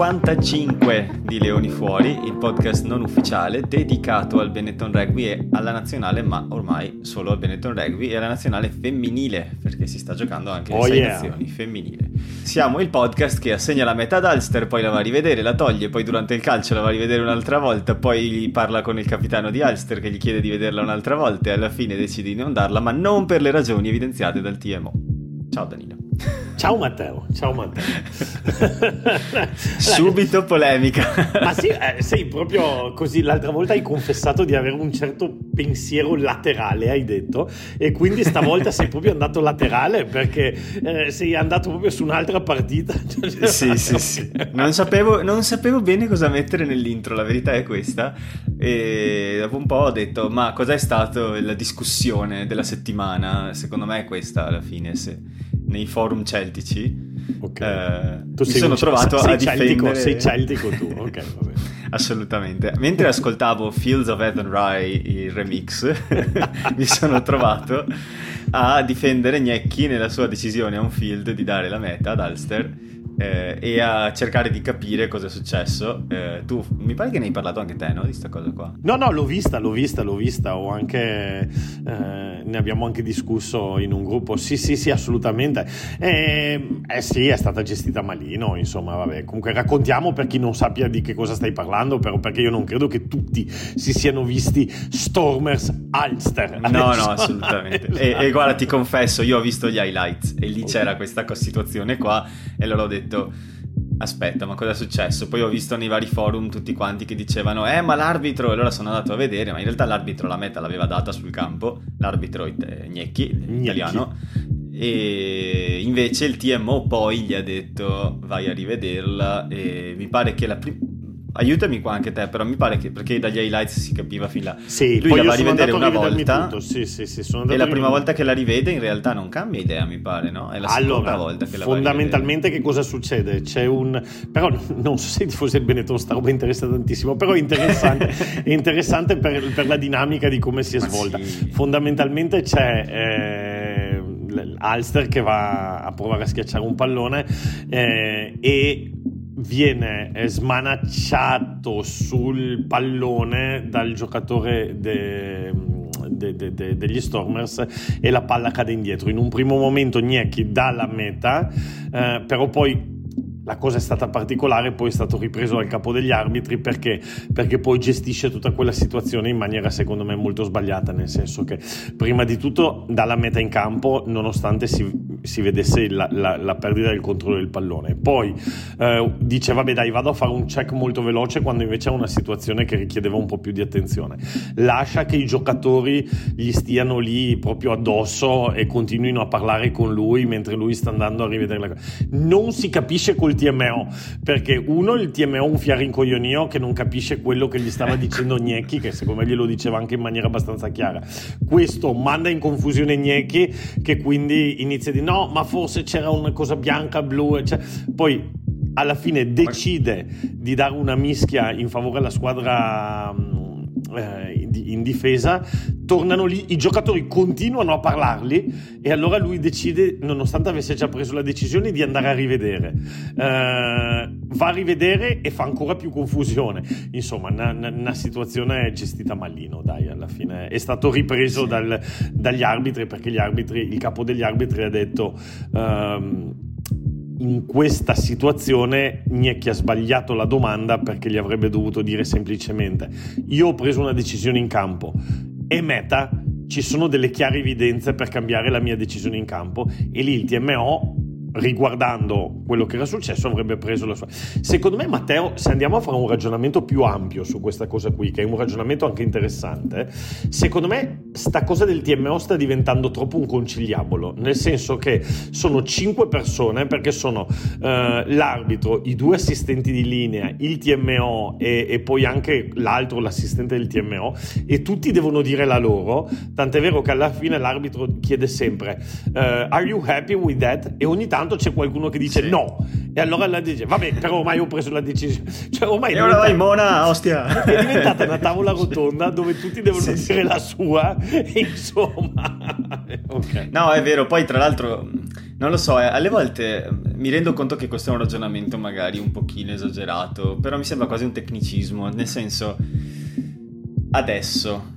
puntata 55 di Leoni Fuori, il podcast non ufficiale dedicato al Benetton Rugby e alla nazionale, ma ormai solo al Benetton Rugby e alla nazionale femminile, perché si sta giocando anche Oh, le yeah. nazioni femminile. Siamo il podcast che assegna la meta ad Ulster, poi la va a rivedere, la toglie, poi durante il calcio la va a rivedere un'altra volta, poi parla con il capitano di Ulster che gli chiede di vederla un'altra volta e alla fine decide di non darla, ma non per le ragioni evidenziate dal TMO. Ciao Danilo. Ciao Matteo, ciao Matteo. Subito polemica. Ma sì, eh, sei proprio così. L'altra volta hai confessato di avere un certo pensiero laterale, hai detto, e quindi stavolta sei proprio andato laterale perché eh, sei andato proprio su un'altra partita. sì, sì, sì. Non sapevo, non sapevo bene cosa mettere nell'intro, la verità è questa. E dopo un po' ho detto, ma cos'è stata la discussione della settimana? Secondo me è questa alla fine, se nei forum celtici. Ok. eh, Tu mi sono un- trovato sei a celtico, difendere... sei celtico tu, ok. Assolutamente. Mentre ascoltavo Fields of Rye, il remix, mi sono trovato a difendere Gnecchi nella sua decisione a un field di dare la meta ad Ulster eh, e a cercare di capire cosa è successo. Eh, tu, mi pare che ne hai parlato anche te, no? Di sta cosa qua. No, no, l'ho vista, l'ho vista, l'ho vista, ho anche, eh, ne abbiamo anche discusso in un gruppo, sì, sì, sì, assolutamente. Eh, sì, è stata gestita malino, insomma, vabbè, comunque raccontiamo per chi non sappia di che cosa stai parlando, però perché io non credo che tutti si siano visti Stormers Ulster. No, no, assolutamente. E, e guarda, ti confesso, io ho visto gli highlights e lì c'era questa situazione qua e allora ho detto... Aspetta, ma cosa è successo? Poi ho visto nei vari forum tutti quanti che dicevano Eh, ma l'arbitro... E allora sono andato a vedere, ma in realtà l'arbitro la meta l'aveva data sul campo, l'arbitro eh, Gnecchi, italiano, e invece il TMO poi gli ha detto vai a rivederla e mi pare che la prima... Aiutami qua anche te, però mi pare che perché dagli highlights si capiva fin là. Sì, Lui la va a rivedere una a volta tutto, Sì, sì, sì, sono e la prima rivedermi- volta che la rivede in realtà non cambia idea, mi pare, no? È la seconda allora, volta che la fondamentalmente che cosa succede? C'è un... però non so se i tifosi del Benetton sta roba interessa tantissimo, però è interessante, è interessante per, per la dinamica di come si è Ma svolta. sì. Fondamentalmente c'è... eh, Alster che va a provare a schiacciare un pallone eh, e viene smanacciato sul pallone dal giocatore de- de- de- degli Stormers e la palla cade indietro. In un primo momento Gnecchi dà la meta, eh, però poi la cosa è stata particolare, poi è stato ripreso dal capo degli arbitri perché? Perché poi gestisce tutta quella situazione in maniera secondo me molto sbagliata, nel senso che prima di tutto dà la meta in campo nonostante si, si vedesse la, la- la perdita del controllo del pallone. Poi eh, dice vabbè dai vado a fare un check molto veloce quando invece è una situazione che richiedeva un po' più di attenzione. Lascia che i giocatori gli stiano lì proprio addosso e continuino a parlare con lui mentre lui sta andando a rivedere la cosa. Non si capisce col TMO perché uno il TMO un fiarincoglionio che non capisce quello che gli stava dicendo Gnecchi che secondo me glielo diceva anche in maniera abbastanza chiara. Questo manda in confusione Gnecchi che quindi inizia di no ma forse c'era una cosa bianca, blu e cioè- poi alla fine decide di dare una mischia in favore della squadra eh, in, difesa tornano lì i giocatori continuano a parlarli e allora lui decide nonostante avesse già preso la decisione di andare a rivedere. Eh, va a rivedere e fa ancora più confusione. Insomma una, situazione gestita malino dai alla fine è stato ripreso dal- dagli arbitri perché gli arbitri il capo degli arbitri ha detto ehm, in questa situazione Gnecchi ha sbagliato la domanda perché gli avrebbe dovuto dire semplicemente io ho preso una decisione in campo e meta ci sono delle chiare evidenze per cambiare la mia decisione in campo e lì il TMO riguardando quello che era successo avrebbe preso la sua. Secondo me Matteo se andiamo a fare un ragionamento più ampio su questa cosa qui che è un ragionamento anche interessante secondo me sta cosa del TMO sta diventando troppo un conciliabolo. Nel senso che sono cinque persone perché sono eh, l'arbitro i due assistenti di linea il TMO e, e poi anche l'altro l'assistente del TMO e tutti devono dire la loro. Tant'è vero che alla fine l'arbitro chiede sempre eh, are you happy with that? E ogni tanto c'è qualcuno che dice Sì. no e allora la dice vabbè però ormai ho preso la decisione cioè ormai E ora vai Mona, ostia. è diventata una tavola rotonda dove tutti devono Sì, dire sì. la sua e insomma ok No, è vero, poi tra l'altro Non lo so, eh, alle volte mm, mi rendo conto che questo è un ragionamento magari un pochino esagerato, però mi sembra quasi un tecnicismo, nel senso, adesso,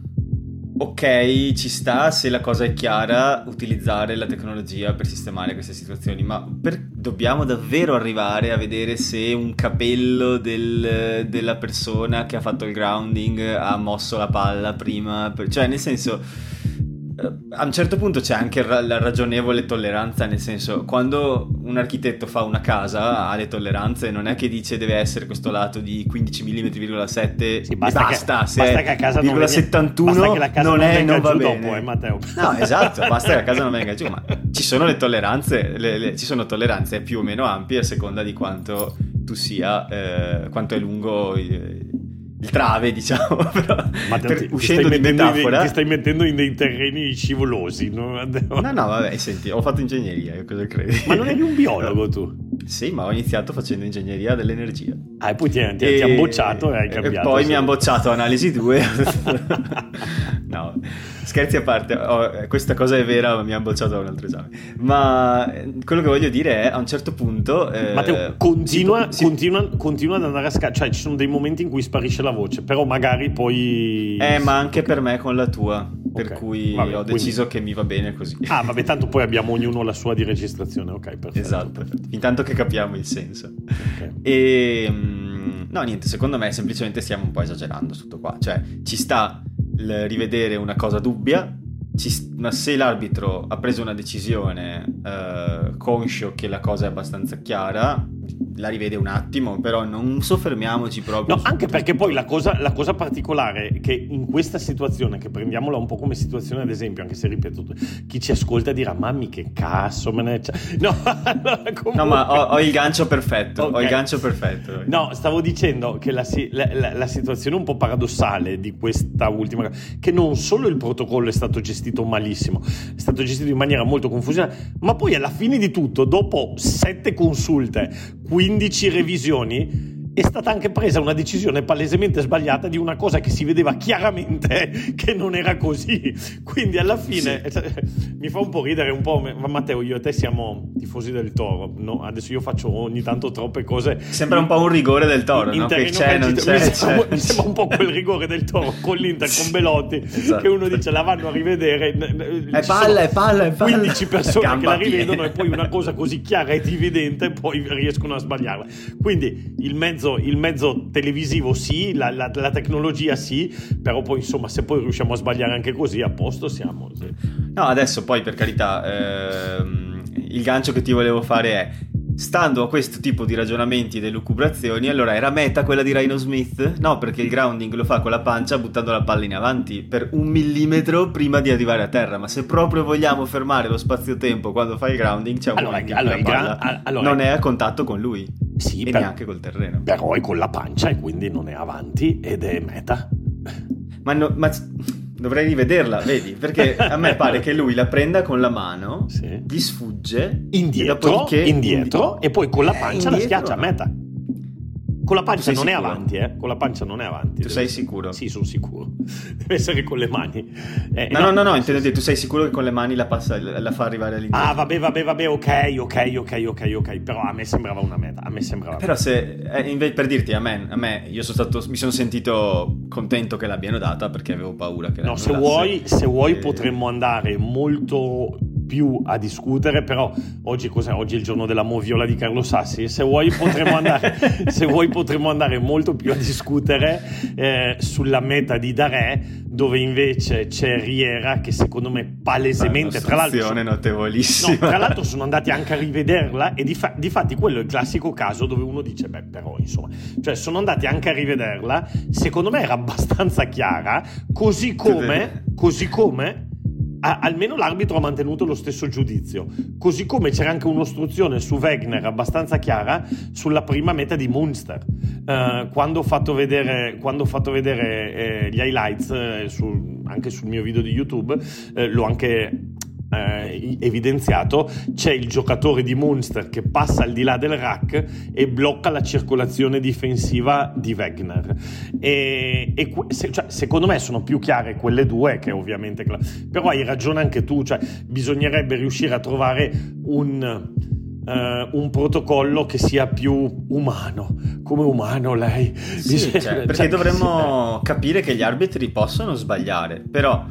ok, ci sta se la cosa è chiara utilizzare la tecnologia per sistemare queste situazioni, ma per, dobbiamo davvero arrivare a vedere se un capello del, della persona che ha fatto il grounding ha mosso la palla prima, per, cioè nel senso a un certo punto c'è anche la ragionevole tolleranza, nel senso, quando un architetto fa una casa ha le tolleranze, non è che dice deve essere questo lato di 15 mm,7 sì, basta, basta, che, se basta che a casa non, venga, 71 basta che la casa non, non, è, non va bene. Dopo, eh, Matteo. No, esatto, basta che la casa non venga giù, ma ci sono le tolleranze, le, le, ci sono tolleranze più o meno ampie a seconda di quanto tu sia, eh, quanto è lungo... Eh, il trave, diciamo, però Ma per, ti, uscendo ti di metafora... Dei, ti stai mettendo in dei terreni scivolosi, no? No, no, vabbè, senti, ho fatto ingegneria, cosa credi? Ma non eri un biologo tu? Sì, ma ho iniziato facendo ingegneria dell'energia. Ah, e poi ti, ti, e, ti hanno bocciato e hai cambiato. E poi sì. mi hanno bocciato analisi 2. no, scherzi a parte, oh, questa cosa è vera, mi hanno bocciato un altro esame. Ma eh, quello che voglio dire è, a un certo punto... Eh, Matteo, continua, si, continua, continua, ad andare a scacciare, cioè ci sono dei momenti in cui sparisce la voce, però magari poi... Eh, ma anche okay. per me con la tua, per okay. cui vabbè, ho deciso quindi... che mi va bene così. Ah, vabbè, tanto poi abbiamo ognuno la sua di registrazione, ok, perfetto. Esatto, perfetto. intanto che capiamo il senso. Okay. E... Mm, no, niente, secondo me semplicemente stiamo un po' esagerando tutto qua, cioè ci sta rivedere una cosa dubbia, ci, ma se l'arbitro ha preso una decisione eh, conscio che la cosa è abbastanza chiara, la rivede un attimo, però non soffermiamoci proprio. No, anche perché poi la cosa, la cosa, particolare è che in questa situazione, che prendiamola un po' come situazione ad esempio, anche se ripeto, chi ci ascolta dirà, mammi che cazzo me ne... No, allora, comunque... no ma ho, ho, il gancio perfetto, okay. ho il gancio perfetto. No, stavo dicendo che la, la, la, situazione un po' paradossale di questa ultima, che non solo il protocollo è stato gestito malissimo, è stato gestito in maniera molto confusa, ma poi alla fine di tutto, dopo sette consulte, 15 revisioni è stata anche presa una decisione palesemente sbagliata di una cosa che si vedeva chiaramente che non era così. Quindi alla fine sì. mi fa un po' ridere un po'. Ma Matteo, io e te siamo tifosi del toro. No? Adesso io faccio ogni tanto troppe cose. Sembra un po' un rigore del toro, in, no? Che c'è, non c'è, mi, sembra, mi sembra un po' quel rigore del toro con l'Inter, con Belotti, esatto. che uno dice la vanno a rivedere. È palla, è palla, è palla. 15 persone Gamba che la rivedono e poi una cosa così chiara ed evidente poi riescono a sbagliarla. Quindi il mezzo mezzo, il mezzo televisivo sì, la, la, la, tecnologia sì, però poi insomma se poi riusciamo a sbagliare anche così a posto siamo. Sì. No, adesso poi per carità, ehm, il gancio che ti volevo fare è Stando a questo tipo di ragionamenti e delucubrazioni, allora era meta quella di Rhino Smith? No, perché il grounding lo fa con la pancia buttando la palla in avanti per un millimetro prima di arrivare a terra. Ma se proprio vogliamo fermare lo spazio-tempo quando fai il grounding, c'è un allora, momento allora, palla gran... allora, non è a contatto con lui sì, e per... neanche col terreno. Però è con la pancia e quindi non è avanti ed è meta. Ma, no, ma dovrei rivederla, vedi? Perché a me pare che lui la prenda con la mano, sì. gli sfugge indietro, indietro indi... e poi con la pancia la schiaccia a meta. Con la pancia non sicuro? è avanti, eh? Con la pancia non è avanti. Tu sei sicuro? Sì, sono sicuro. Deve essere con le mani. Eh, no, no, no, no, intendo dire, tu sei sicuro che con le mani la, passa, la fa arrivare all'interno? Ah, vabbè, vabbè, vabbè, ok, ok, ok, ok, ok. Però a me sembrava una meta. A me sembrava. Però se, eh, invece, per dirti, a me, a me io sono stato, mi sono sentito contento che l'abbiano data perché avevo paura che No, se vuoi, se vuoi e... potremmo andare molto più a discutere, però oggi, oggi è il giorno della moviola di Carlo Sassi, se vuoi potremmo andare, se vuoi potremmo andare molto più a discutere eh, sulla meta di Darè, dove invece c'è Riera che secondo me palesemente, tra l'altro, notevolissima. No, tra l'altro sono andati anche a rivederla e di, fa- di fatti quello è il classico caso dove uno dice, beh però insomma, cioè sono andati anche a rivederla, secondo me era abbastanza chiara, così come, così come a, almeno l'arbitro ha mantenuto lo stesso giudizio. Così come c'era anche un'ostruzione su Wegner abbastanza chiara sulla prima meta di Munster. Uh, quando ho fatto vedere, ho fatto vedere eh, gli highlights eh, su, anche sul mio video di YouTube, eh, l'ho anche eh, evidenziato, c'è il giocatore di Munster che passa al di là del rack e blocca la circolazione difensiva di Wegner. E, e se, cioè, secondo me sono più chiare quelle due che ovviamente... Però hai ragione anche tu, cioè, bisognerebbe riuscire a trovare un... Uh, un protocollo che sia più umano. Come umano lei? Sì, cioè, perché cioè, dovremmo sì. capire che gli arbitri possono sbagliare, però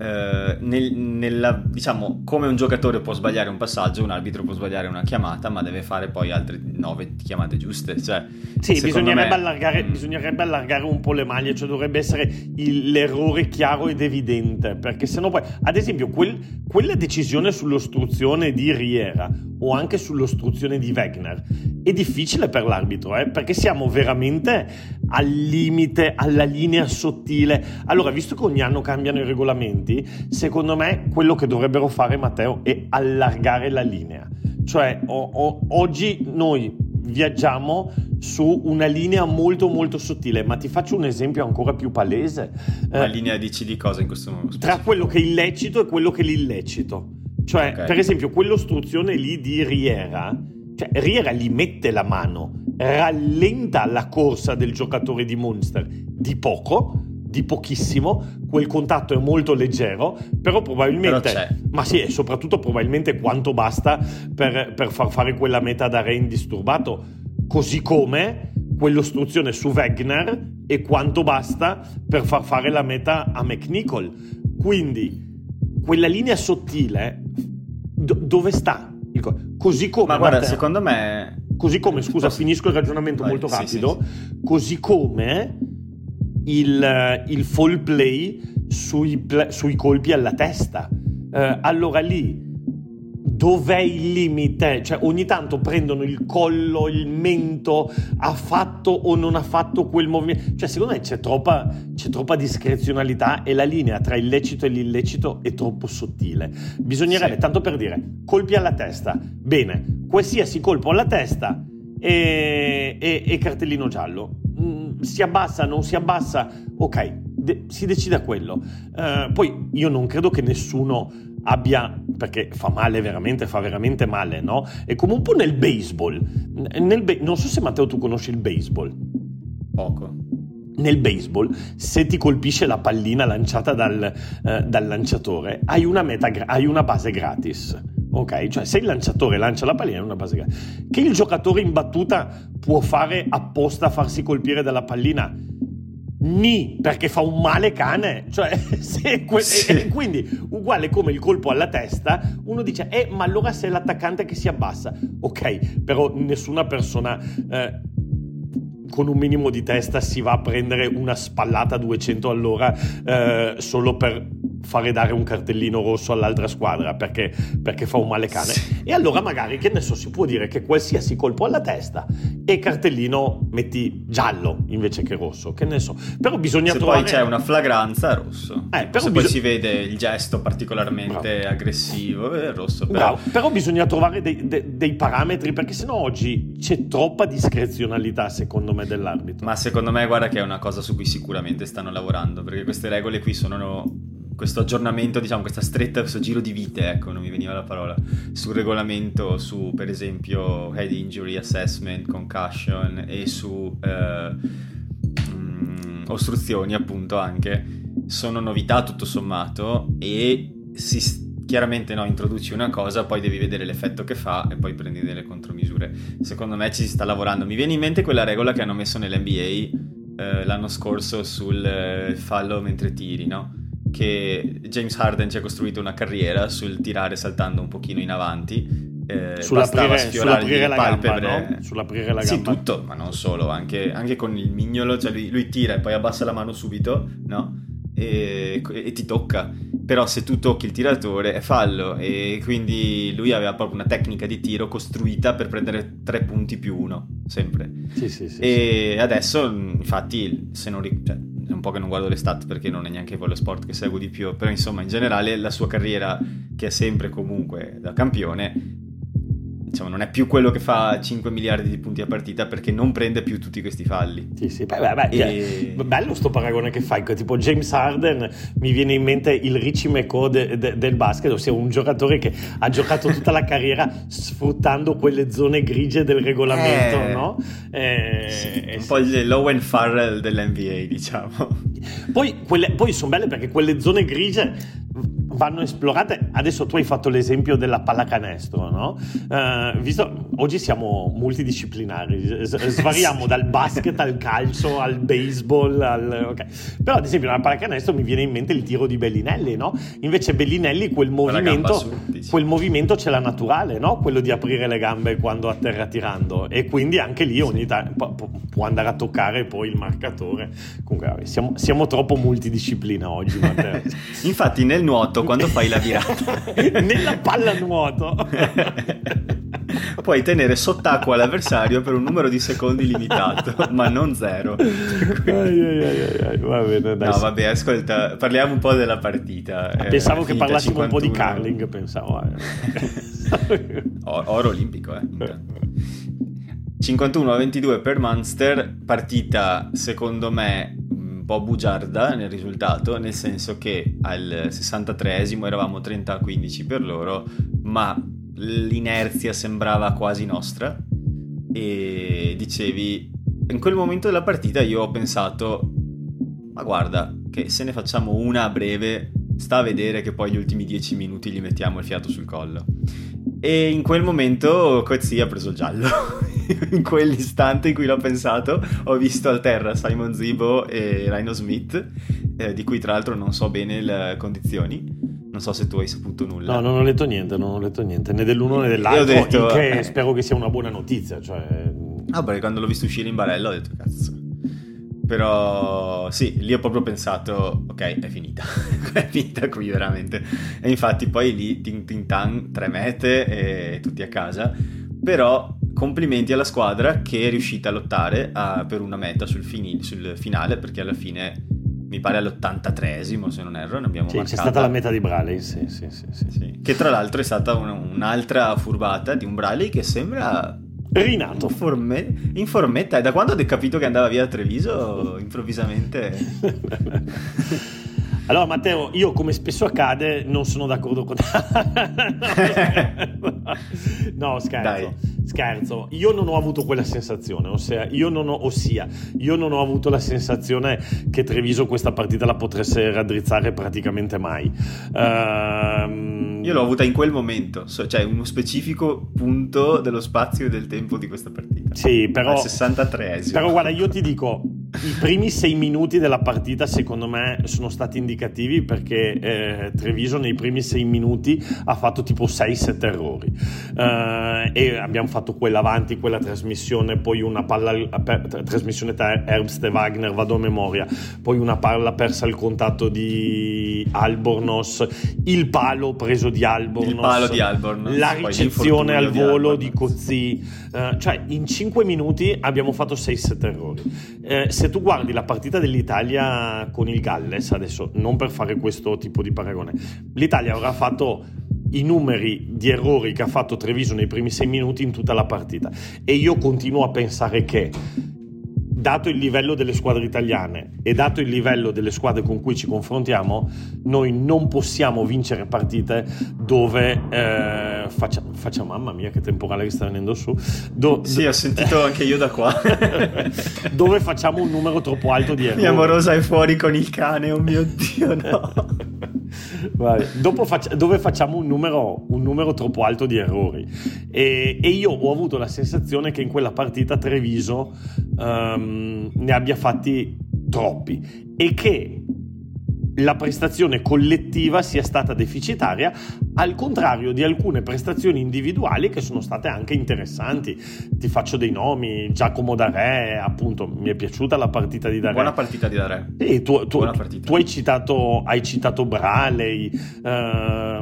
eh, nel, nella, diciamo, come un giocatore può sbagliare un passaggio, un arbitro può sbagliare una chiamata, ma deve fare poi altre nove chiamate giuste. Cioè, sì, bisognerebbe, me... allargare, mm. bisognerebbe, allargare, un po' le maglie, cioè dovrebbe essere il, l'errore chiaro ed evidente, perché sennò poi, ad esempio, quel, quella decisione sull'ostruzione di Riera o anche sull'ostruzione di Wegner è difficile per l'arbitro, eh, perché siamo veramente al limite, alla linea sottile. Allora, visto che ogni anno cambiano i regolamenti, secondo me quello che dovrebbero fare Matteo è allargare la linea. Cioè, o, o, oggi noi viaggiamo su una linea molto molto sottile, ma ti faccio un esempio ancora più palese. La eh, linea dici di cosa in questo momento? Tra quello che è illecito e quello che è l'illecito. Cioè, okay. per esempio, quell'ostruzione lì di Riera, cioè Riera gli mette la mano, rallenta la corsa del giocatore di Monster di poco, di pochissimo, quel contatto è molto leggero, però probabilmente, però ma sì, e soprattutto probabilmente quanto basta per, per far fare quella meta da re indisturbato, così come quell'ostruzione su Wegner e quanto basta per far fare la meta a McNichol. Quindi quella linea sottile do- dove sta? Così come... Ma guarda, guarda secondo me... Così come, scusa, finisco il ragionamento Vai, molto rapido, sì, sì, sì. così come il, il fall play sui, sui, colpi alla testa. Uh, allora lì dov'è il limite? Cioè, ogni tanto prendono il collo, il mento, ha fatto o non ha fatto quel movimento. Cioè, secondo me c'è troppa, c'è troppa discrezionalità e la linea tra il lecito e l'illecito è troppo sottile. Bisognerebbe, sì. tanto per dire, colpi alla testa. Bene, qualsiasi colpo alla testa e, e, e cartellino giallo. Mm, si abbassa, non si abbassa, ok, de- si decide a quello. Uh, poi io non credo che nessuno abbia, perché fa male veramente, fa veramente male, no? È come un po' nel baseball. Nel be- non so se Matteo tu conosci il baseball. Poco. Nel baseball, se ti colpisce la pallina lanciata dal, eh, dal lanciatore, hai una, meta, hai una base gratis. Ok? Cioè, se il lanciatore lancia la pallina, è una base gratis. Che il giocatore in battuta può fare apposta a farsi colpire dalla pallina? Ni perché fa un male cane, cioè que- sì. quindi uguale come il colpo alla testa, uno dice eh ma allora se è l'attaccante che si abbassa, ok, però nessuna persona eh, con un minimo di testa si va a prendere una spallata a 200 all'ora eh, solo per fare dare un cartellino rosso all'altra squadra perché, perché fa un male cane. Sì. E allora magari, che ne so, si può dire che qualsiasi colpo alla testa e cartellino metti giallo invece che rosso, che ne so. Però bisogna Se trovare... poi c'è una flagranza, rosso. Eh, però Se bisog... poi si vede il gesto particolarmente Bravo. aggressivo, è rosso. Però... però bisogna trovare dei, dei, dei parametri perché sennò oggi c'è troppa discrezionalità secondo me dell'arbitro. Ma secondo me guarda che è una cosa su cui sicuramente stanno lavorando perché queste regole qui sono questo aggiornamento, diciamo, questa stretta, questo giro di vite, ecco, non mi veniva la parola, sul regolamento su, per esempio, head injury assessment, concussion e su eh, mh, ostruzioni, appunto, anche, sono novità tutto sommato e si, chiaramente no, introduci una cosa, poi devi vedere l'effetto che fa e poi prendi delle contromisure. Secondo me ci si sta lavorando. Mi viene in mente quella regola che hanno messo nell'NBA eh, l'anno scorso sul eh, fallo mentre tiri, no? Che James Harden ci ha costruito una carriera sul tirare saltando un pochino in avanti. Eh, sull'aprire, sull'aprire la palpebre. gamba, no? Sull'aprire la gamba. Sì, tutto, ma non solo, anche, anche con il mignolo, cioè lui, lui, tira e poi abbassa la mano subito, no? E, e, ti tocca. Però se tu tocchi il tiratore è fallo e quindi lui aveva proprio una tecnica di tiro costruita per prendere tre punti più uno, sempre. Sì, sì, sì. E adesso, infatti, se non. Cioè, è un po' che non guardo le stat perché non è neanche quello sport che seguo di più, però insomma in generale la sua carriera che è sempre comunque da campione diciamo, non è più quello che fa 5 miliardi di punti a partita perché non prende più tutti questi falli. Sì, sì, beh, beh, beh, e... bello sto paragone che fai, tipo James Harden mi viene in mente il Richie McCaw de, de, del basket, ossia un giocatore che ha giocato tutta la carriera sfruttando quelle zone grigie del regolamento, eh, no? Eh, sì, un sì. po' il Lowen Farrell dell'NBA, diciamo. Poi, poi sono belle perché quelle zone grigie vanno esplorate. Adesso tu hai fatto l'esempio della pallacanestro, no? Uh, visto, oggi siamo multidisciplinari, svariamo dal basket al calcio al baseball, al, okay. però ad esempio nella pallacanestro mi viene in mente il tiro di Bellinelli, no? Invece Bellinelli quel movimento, su, quel movimento ce l'ha naturale, no? Quello di aprire le gambe quando atterra tirando e quindi anche lì ogni tanto può andare a toccare poi il marcatore. Comunque siamo, siamo troppo multidisciplina oggi. Infatti nel nuoto quando fai la virata nella palla nuoto puoi tenere sott'acqua l'avversario per un numero di secondi limitato, ma non zero. ai, ai, ai, va bene, dai. No, vabbè, ascolta, parliamo un po' della partita. Ah, pensavo che parlassimo 51. un po' di curling, pensavo. Eh. Oro olimpico, eh. 51 a 22 per Munster, partita secondo me po' bugiarda nel risultato, nel senso che al 63esimo eravamo 30 a 15 per loro, ma l'inerzia sembrava quasi nostra. E dicevi in quel momento della partita io ho pensato ma guarda che se ne facciamo una a breve sta a vedere che poi gli ultimi 10 minuti gli mettiamo il fiato sul collo. E in quel momento Coetzee ha preso il giallo in quell'istante in cui l'ho pensato, ho visto al terra Simon Zibo e Rhino Smith, eh, di cui tra l'altro non so bene le condizioni. Non so se tu hai saputo nulla. No, non ho letto niente, non ho letto niente, né dell'uno né dell'altro. Detto, che eh... spero che sia una buona notizia. Cioè... Ah, perché quando l'ho visto uscire in barella ho detto cazzo. Però sì, lì ho proprio pensato, ok, è finita, è finita qui veramente. E infatti poi lì, tin tin tan, tre mete e tutti a casa. Però complimenti alla squadra che è riuscita a lottare a, per una meta sul, fini, sul, finale perché alla fine mi pare all'83esimo se non erro ne abbiamo sì, marcata. c'è stata la meta di Bradley sì, sì, sì, sì. che tra l'altro è stata un, un'altra furbata di un Bradley che sembra rinato forme, in formetta e da quando ho capito che andava via a Treviso improvvisamente Allora, Matteo, io come spesso accade, non sono d'accordo con te. no, scherzo. Dai. Scherzo, io non ho avuto quella sensazione, ossia io, non ho, ossia, io non ho avuto la sensazione che Treviso questa partita la potesse raddrizzare praticamente mai. Uh, io l'ho avuta in quel momento, cioè uno specifico punto dello spazio e del tempo di questa partita. Sì, però... Al 63esimo. Però guarda, io ti dico, i primi sei minuti della partita secondo me sono stati indicativi perché eh, Treviso nei primi sei minuti ha fatto tipo 6-7 errori. Uh, e abbiamo fatto quella avanti, quella trasmissione, poi una palla per, trasmissione tra Herbst e Wagner, vado a memoria, poi una palla persa al contatto di Albornoz, il palo preso di Albornoz, il palo di Albornoz la ricezione al volo di, di Cozzi, uh, cioè in 5 minuti abbiamo fatto 6-7 errori. Se tu guardi la partita dell'Italia con il Galles, adesso non per fare questo tipo di paragone, l'Italia avrà fatto i numeri di errori che ha fatto Treviso nei primi sei minuti in tutta la partita. E io continuo a pensare che, dato il livello delle squadre italiane e dato il livello delle squadre con cui ci confrontiamo, noi non possiamo vincere partite dove eh, facciamo, faccia, mamma mia che temporale che sta venendo su. Do, sì, ho sentito anche io da qua. dove facciamo un numero troppo alto di errori. Mia amorosa è fuori con il cane, oh mio Dio, no. Fac- dove facciamo un numero, un numero, troppo alto di errori. E, e, io ho avuto la sensazione che in quella partita Treviso um, ne abbia fatti troppi e che la prestazione collettiva sia stata deficitaria, al contrario di alcune prestazioni individuali che sono state anche interessanti. Ti faccio dei nomi, Giacomo Darè, appunto, mi è piaciuta la partita di Darè. Buona partita di Darè. Sì, tu, tu, tu hai, citato, hai citato Braley, uh,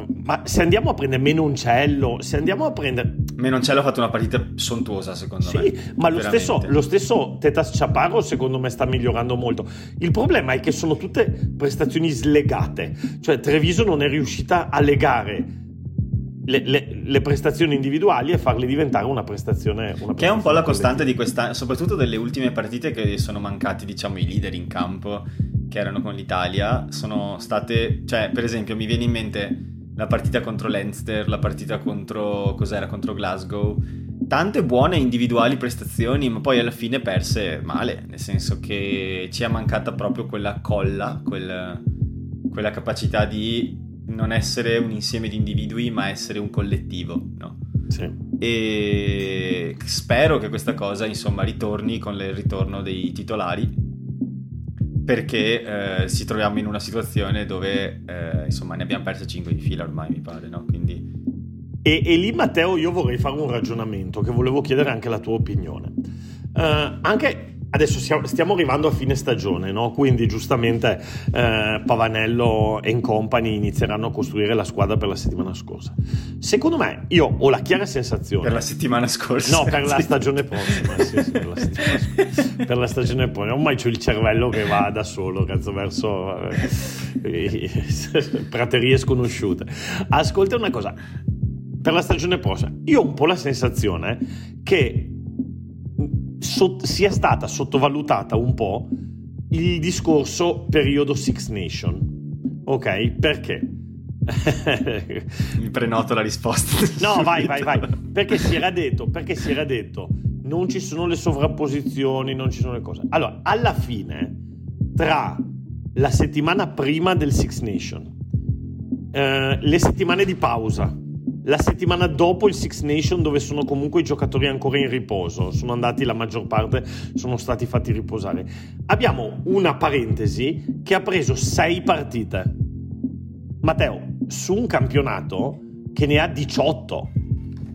ma se andiamo a prendere Menoncello, se andiamo a prendere... Menoncello ha fatto una partita sontuosa secondo sì, me. Sì, ma lo stesso, lo stesso Tetas Chaparro secondo me sta migliorando molto. Il problema è che sono tutte prestazioni slegate, cioè Treviso non è riuscita a legare le, le, le, prestazioni individuali e farle diventare una prestazione, una che è un po' la costante di questa soprattutto delle ultime partite che sono mancati diciamo i leader in campo che erano con l'Italia sono state cioè per esempio mi viene in mente la partita contro Leinster la partita contro cos'era contro Glasgow. Tante buone individuali prestazioni ma poi alla fine perse male nel senso che ci è mancata proprio quella colla quel, quella capacità di non essere un insieme di individui, ma essere un collettivo, no? Sì. E spero che questa cosa, insomma, ritorni con il ritorno dei titolari, perché eh, ci troviamo in una situazione dove, eh, insomma, ne abbiamo perse 5 di fila ormai, mi pare, no? Quindi... E, e, lì, Matteo, io vorrei fare un ragionamento che volevo chiedere anche la tua opinione. Uh, anche Adesso stiamo arrivando a fine stagione, no? quindi giustamente eh, Pavanello e company inizieranno a costruire la squadra per la settimana scorsa. Secondo me, io ho la chiara sensazione... Per la settimana scorsa? No, per la stagione prossima. sì, sì, per, la settimana per la stagione prossima. Ormai c'ho il cervello che va da solo, cazzo, verso eh, praterie sconosciute. Ascolta una cosa, per la stagione prossima, io ho un po' la sensazione che so- sia stata sottovalutata un po' il discorso periodo Six Nation. Ok? Perché? Mi prenoto la risposta. No, vai, vai, vai. Perché si era detto, perché si era detto, non ci sono le sovrapposizioni, non ci sono le cose. Allora, alla fine, tra la settimana prima del Six Nation, eh, le settimane di pausa, la settimana dopo il Six Nation dove sono comunque i giocatori ancora in riposo, sono andati la maggior parte, sono stati fatti riposare. Abbiamo una parentesi che ha preso sei partite. Matteo, su un campionato che ne ha 18.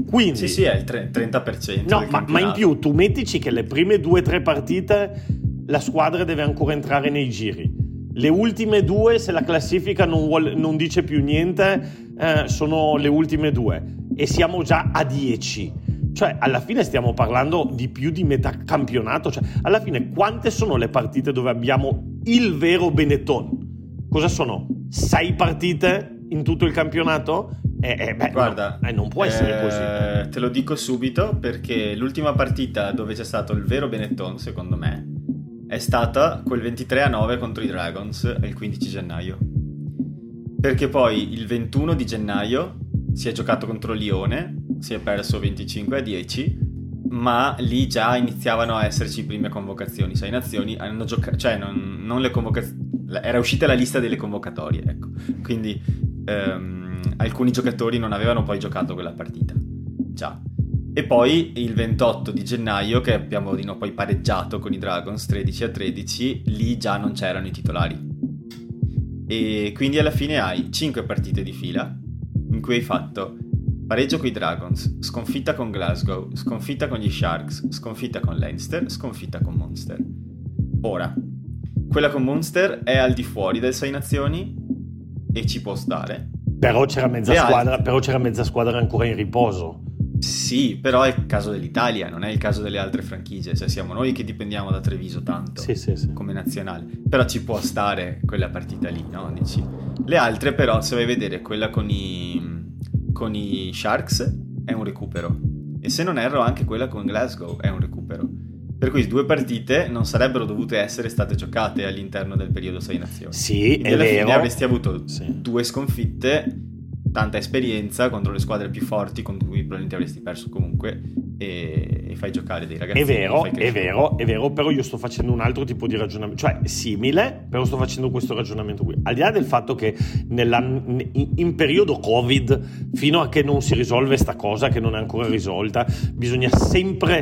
Quindi, sì, sì, è il 30%. No, ma, ma, in più tu mettici che le prime due o tre partite la squadra deve ancora entrare nei giri. Le ultime due, se la classifica non, vuole, non dice più niente, eh, sono le ultime due e siamo già a 10. Cioè, alla fine stiamo parlando di più di metà campionato. Cioè, alla fine, quante sono le partite dove abbiamo il vero Benetton? Cosa sono? Sei partite in tutto il campionato? Eh, eh, beh, Guarda, no, eh, non può essere così. Eh, te lo dico subito perché l'ultima partita dove c'è stato il vero Benetton, secondo me, è stata quel 23 a 9 contro i Dragons il 15 gennaio. Perché poi il 21 di gennaio si è giocato contro Lione, si è perso 25 a 10, ma lì già iniziavano a esserci prime convocazioni. Sei nazioni hanno giocato, cioè non, non le convocazioni, era uscita la lista delle convocatorie, ecco. Quindi ehm, alcuni giocatori non avevano poi giocato quella partita. Già. E poi il 28 di gennaio, che abbiamo poi pareggiato con i Dragons 13 a 13, lì già non c'erano i titolari. E quindi alla fine hai 5 partite di fila in cui hai fatto pareggio con i Dragons, sconfitta con Glasgow, sconfitta con gli Sharks, sconfitta con Leinster, sconfitta con Munster. Ora, quella con Munster è al di fuori del 6 nazioni e ci può stare. Però c'era mezza, squadra, però c'era mezza squadra ancora in riposo. Sì, però è il caso dell'Italia, non è il caso delle altre franchigie, cioè siamo noi che dipendiamo da Treviso tanto sì, sì, sì. come nazionale, però ci può stare quella partita lì, no? Dici. Le altre però, se vai a vedere quella con i, con i Sharks, è un recupero, e se non erro anche quella con Glasgow è un recupero. Per cui due partite non sarebbero dovute essere state giocate all'interno del periodo 6 nazioni. Sì, Quindi è alla vero. fine avresti avuto due sconfitte tanta esperienza contro le squadre più forti con cui probabilmente avresti perso comunque e, e fai giocare dei ragazzi. È vero, è vero, è vero, però io sto facendo un altro tipo di ragionamento, cioè simile, però sto facendo questo ragionamento qui. Al di là del fatto che in periodo Covid, fino a che non si risolve questa cosa che non è ancora risolta, bisogna sempre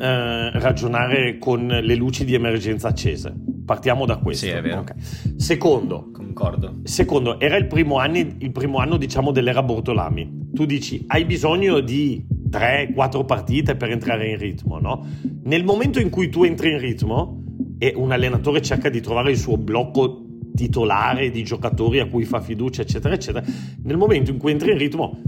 eh, ragionare con le luci di emergenza accese. Partiamo da questo. Sì, è vero. Okay. Secondo, concordo. Secondo, era il primo, anno, il primo anno, diciamo, dell'era Bortolami. Tu dici, hai bisogno di 3-4 partite per entrare in ritmo, no? Nel momento in cui tu entri in ritmo e un allenatore cerca di trovare il suo blocco titolare di giocatori a cui fa fiducia, eccetera, eccetera, nel momento in cui entri in ritmo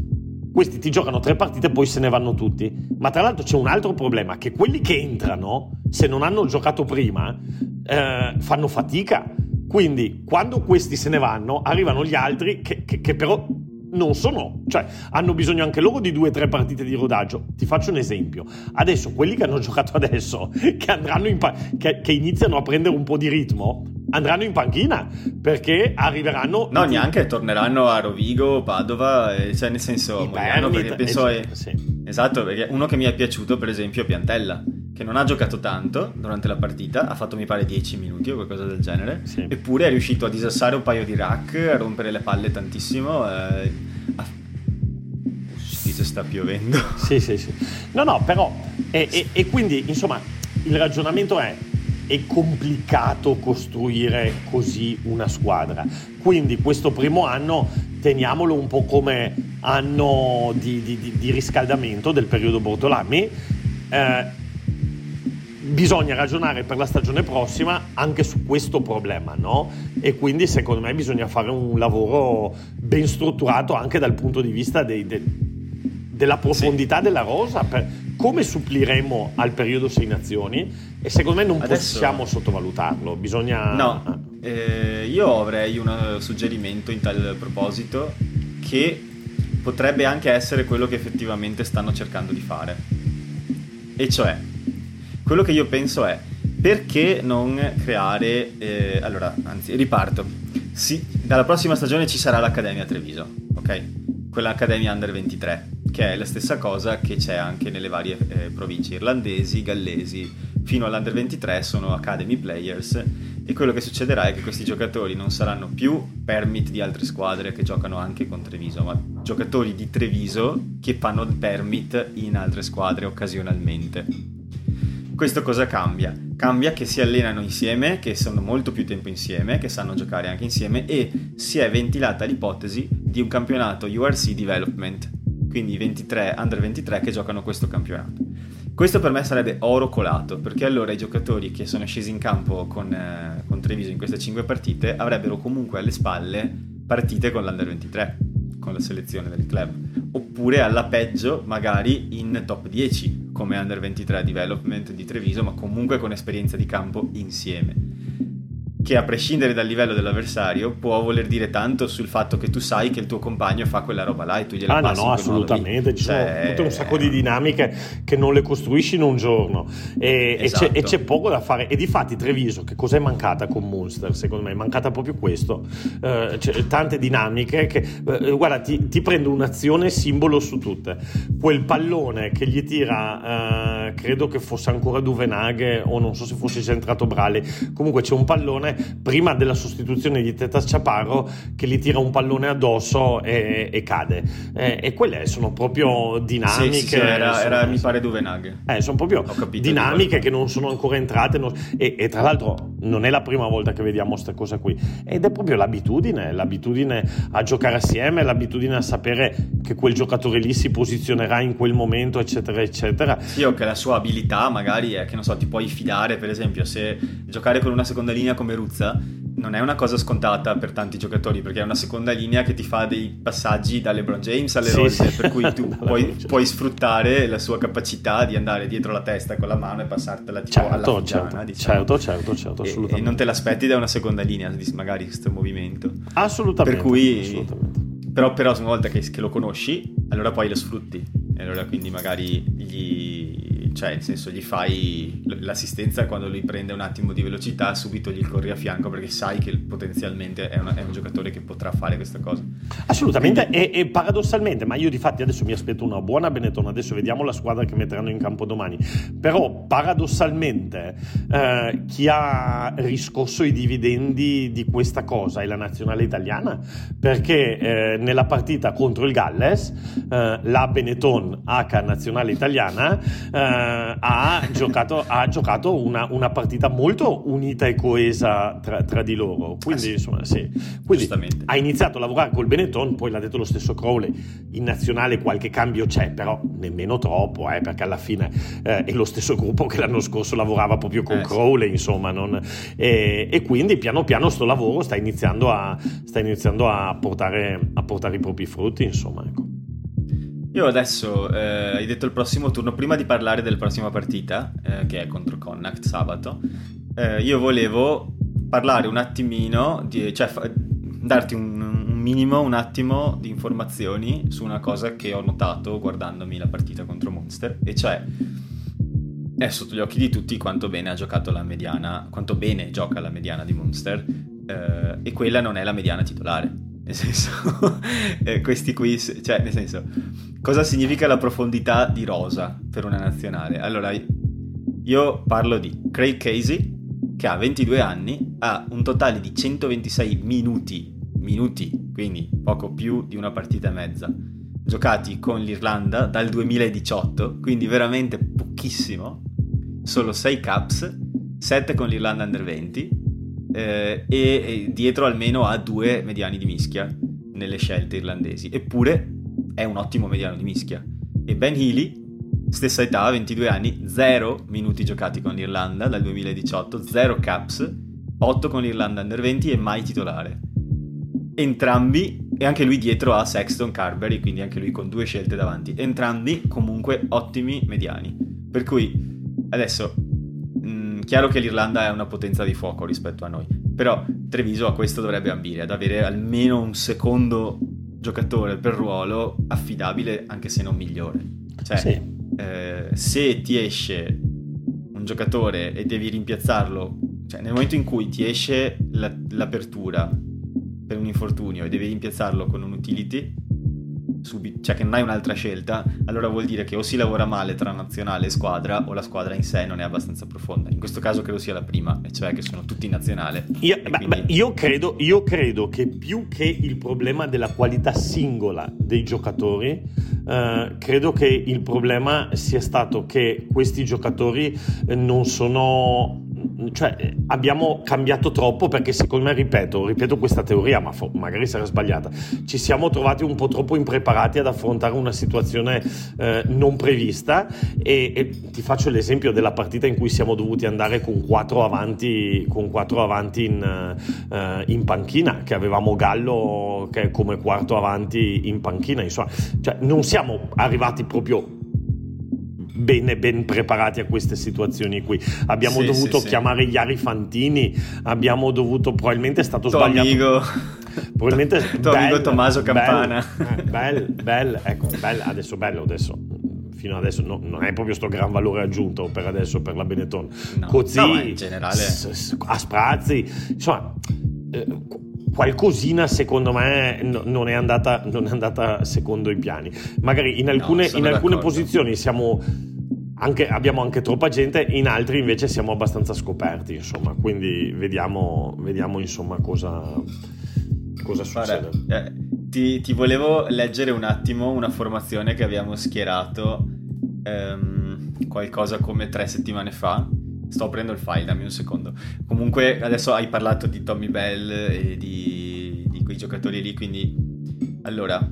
questi ti giocano tre partite e poi se ne vanno tutti. Ma tra l'altro c'è un altro problema, che quelli che entrano, se non hanno giocato prima, eh, fanno fatica. Quindi quando questi se ne vanno, arrivano gli altri che, che, che però non sono, cioè hanno bisogno anche loro di due o tre partite di rodaggio. Ti faccio un esempio. Adesso, quelli che hanno giocato adesso, che andranno in pa- che, che iniziano a prendere un po' di ritmo, andranno in panchina perché arriveranno. No, neanche torneranno a Rovigo, Padova, cioè nel senso, Moriano, perché penso è... sì. Esatto, perché uno che mi è piaciuto, per esempio, è Piantella, che non ha giocato tanto durante la partita, ha fatto mi pare 10 minuti o qualcosa del genere, sì. eppure è riuscito a disassare un paio di rack, a rompere le palle tantissimo. Eh, a... se sta piovendo. Sì, sì, sì. No, no, però, e, e, e quindi, insomma, il ragionamento è è complicato costruire così una squadra. Quindi questo primo anno teniamolo un po' come anno di, di, di riscaldamento del periodo Bortolami. Eh, bisogna ragionare per la stagione prossima anche su questo problema, no? E quindi secondo me bisogna fare un lavoro ben strutturato anche dal punto di vista dei, dei, della profondità sì. della rosa, per come suppliremo al periodo Sei Nazioni e secondo me non Adesso... possiamo sottovalutarlo, bisogna... No, eh, io avrei un suggerimento in tal proposito che potrebbe anche essere quello che effettivamente stanno cercando di fare. E cioè, quello che io penso è perché non creare... Eh, allora, anzi, riparto. Sì, dalla prossima stagione ci sarà l'Accademia Treviso, ok? Quell'Accademia Under 23, che è la stessa cosa che c'è anche nelle varie eh, province irlandesi, gallesi, fino all'Under 23 sono Academy Players e quello che succederà è che questi giocatori non saranno più permit di altre squadre che giocano anche con Treviso, ma giocatori di Treviso che fanno permit in altre squadre occasionalmente. Questo cosa cambia? Cambia che si allenano insieme, che sono molto più tempo insieme, che sanno giocare anche insieme e si è ventilata l'ipotesi di un campionato URC Development, quindi 23, under 23 che giocano questo campionato. Questo per me sarebbe oro colato, perché allora i giocatori che sono scesi in campo con, eh, con Treviso in queste 5 partite avrebbero comunque alle spalle partite con l'Under 23, con la selezione del club, oppure alla peggio magari in top 10 come Under 23 Development di Treviso, ma comunque con esperienza di campo insieme che a prescindere dal livello dell'avversario può voler dire tanto sul fatto che tu sai che il tuo compagno fa quella roba là e tu gliela ah, passi no, no, assolutamente, ci cioè... sono tutte un sacco di dinamiche che non le costruisci in un giorno. E, esatto. e, c'è, e, c'è, poco da fare. E di fatti Treviso che cos'è mancata con Munster secondo me? È mancata proprio questo. Eh, tante dinamiche che eh, guarda ti, ti, prendo un'azione simbolo su tutte. Quel pallone che gli tira eh, credo che fosse ancora Duvenaghe o non so se fosse già entrato Brale comunque c'è un pallone prima della sostituzione di Teta Chaparro che gli tira un pallone addosso e, e cade. Eh, e quelle sono proprio dinamiche. Sì, sì, era, sono, era, mi pare Duvenag. Eh, sono proprio dinamiche che non sono ancora entrate. Non, e, e, tra l'altro non è la prima volta che vediamo questa cosa qui. Ed è proprio l'abitudine, l'abitudine a giocare assieme, l'abitudine a sapere che quel giocatore lì si posizionerà in quel momento, eccetera, eccetera. Sì, o che la sua abilità magari è che non so, ti puoi fidare, per esempio, se giocare con una seconda linea come Ruth Peruzza non è una cosa scontata per tanti giocatori perché è una seconda linea che ti fa dei passaggi da LeBron James alle sì, Rose sì. per cui tu puoi, puoi, sfruttare la sua capacità di andare dietro la testa con la mano e passartela tipo certo, alla fugiana, certo, diciamo. certo, certo, certo, assolutamente. E, e, non te l'aspetti da una seconda linea magari questo movimento assolutamente per cui assolutamente. però, però una volta che, che lo conosci allora poi lo sfrutti e allora quindi magari gli cioè nel senso gli fai l'assistenza quando lui prende un attimo di velocità subito gli corri a fianco perché sai che potenzialmente è, una, è un giocatore che potrà fare questa cosa. Assolutamente Quindi... e, e, paradossalmente ma io di fatti adesso mi aspetto una buona Benetton adesso vediamo la squadra che metteranno in campo domani. Però paradossalmente eh, chi ha riscosso i dividendi di questa cosa è la nazionale italiana perché eh, nella partita contro il Galles eh, la Benetton H nazionale italiana eh, ha giocato, ha giocato una, una, partita molto unita e coesa tra, tra di loro. Quindi, ah, insomma, sì. Quindi ha iniziato a lavorare col Benetton, poi l'ha detto lo stesso Crowley. In nazionale qualche cambio c'è, però nemmeno troppo, eh, perché alla fine eh, è lo stesso gruppo che l'anno scorso lavorava proprio con eh, Crowley, insomma. Non, e, e, quindi piano piano sto lavoro sta iniziando a, sta iniziando a, portare, a portare i propri frutti, insomma. Ecco. Io adesso, eh, hai detto il prossimo turno, prima di parlare della prossima partita, eh, che è contro Connacht sabato, eh, io volevo parlare un attimino, di, cioè fa, darti un, un, minimo, un attimo di informazioni su una cosa che ho notato guardandomi la partita contro Monster, e cioè è sotto gli occhi di tutti quanto bene ha giocato la mediana, quanto bene gioca la mediana di Monster, eh, e quella non è la mediana titolare. Nel senso, eh, questi quiz, cioè, nel senso, cosa significa la profondità di rosa per una nazionale? Allora, io parlo di Craig Casey, che ha 22 anni, ha un totale di 126 minuti, minuti, quindi poco più di una partita e mezza, giocati con l'Irlanda dal 2018, quindi veramente pochissimo, solo 6 caps, 7 con l'Irlanda Under 20 eh, e, e dietro almeno ha due mediani di mischia nelle scelte irlandesi, eppure è un ottimo mediano di mischia. E Ben Healy Stessa età, 22 anni, 0 minuti giocati con l'Irlanda dal 2018, 0 caps, 8 con l'Irlanda under 20 e mai titolare. Entrambi, e anche lui dietro a Sexton Carberry, quindi anche lui con due scelte davanti. Entrambi comunque ottimi mediani. Per cui adesso, mh, mm, chiaro che l'Irlanda è una potenza di fuoco rispetto a noi, però Treviso a questo dovrebbe ambire, ad avere almeno un secondo giocatore per ruolo affidabile, anche se non migliore. Cioè, sì eh, se ti esce un giocatore e devi rimpiazzarlo, cioè nel momento in cui ti esce la, l'apertura per un infortunio e devi rimpiazzarlo con un utility, subito, cioè che non hai un'altra scelta, allora vuol dire che o si lavora male tra nazionale e squadra o la squadra in sé non è abbastanza profonda. In questo caso credo sia la prima, e cioè che sono tutti in nazionale. Io, quindi... beh, io, credo, io credo, che più che il problema della qualità singola dei giocatori, eh, credo che il problema sia stato che questi giocatori eh, non sono cioè, abbiamo cambiato troppo perché secondo me, ripeto, ripeto questa teoria, ma fo- magari sarà sbagliata, ci siamo trovati un po' troppo impreparati ad affrontare una situazione eh, non prevista e, e, ti faccio l'esempio della partita in cui siamo dovuti andare con quattro avanti, con quattro avanti in, uh, in, panchina, che avevamo Gallo che come quarto avanti in panchina, insomma, cioè, non siamo arrivati proprio bene ben preparati a queste situazioni qui. Abbiamo sì, dovuto sì, chiamare sì. Iari Fantini, abbiamo dovuto, probabilmente è stato tuo sbagliato. Amico. Probabilmente tuo bel, amico Tommaso Campana. Eh, bello, ecco, bello, adesso bello adesso fino adesso no, non è proprio sto gran valore aggiunto per adesso per la Benetton. No, Così, no, in generale s- s- a sprazzi, insomma, eh, qualcosina secondo me no, non, è andata, non, è andata, secondo i piani. Magari in alcune, in alcune posizioni siamo anche, abbiamo anche troppa gente, in altri invece siamo abbastanza scoperti, insomma, quindi vediamo, vediamo insomma cosa, cosa succede. Guarda, eh, ti, ti, volevo leggere un attimo una formazione che abbiamo schierato ehm, qualcosa come tre settimane fa. Sto aprendo il file, dammi un secondo. Comunque adesso hai parlato di Tommy Bell e di, di quei giocatori lì, quindi allora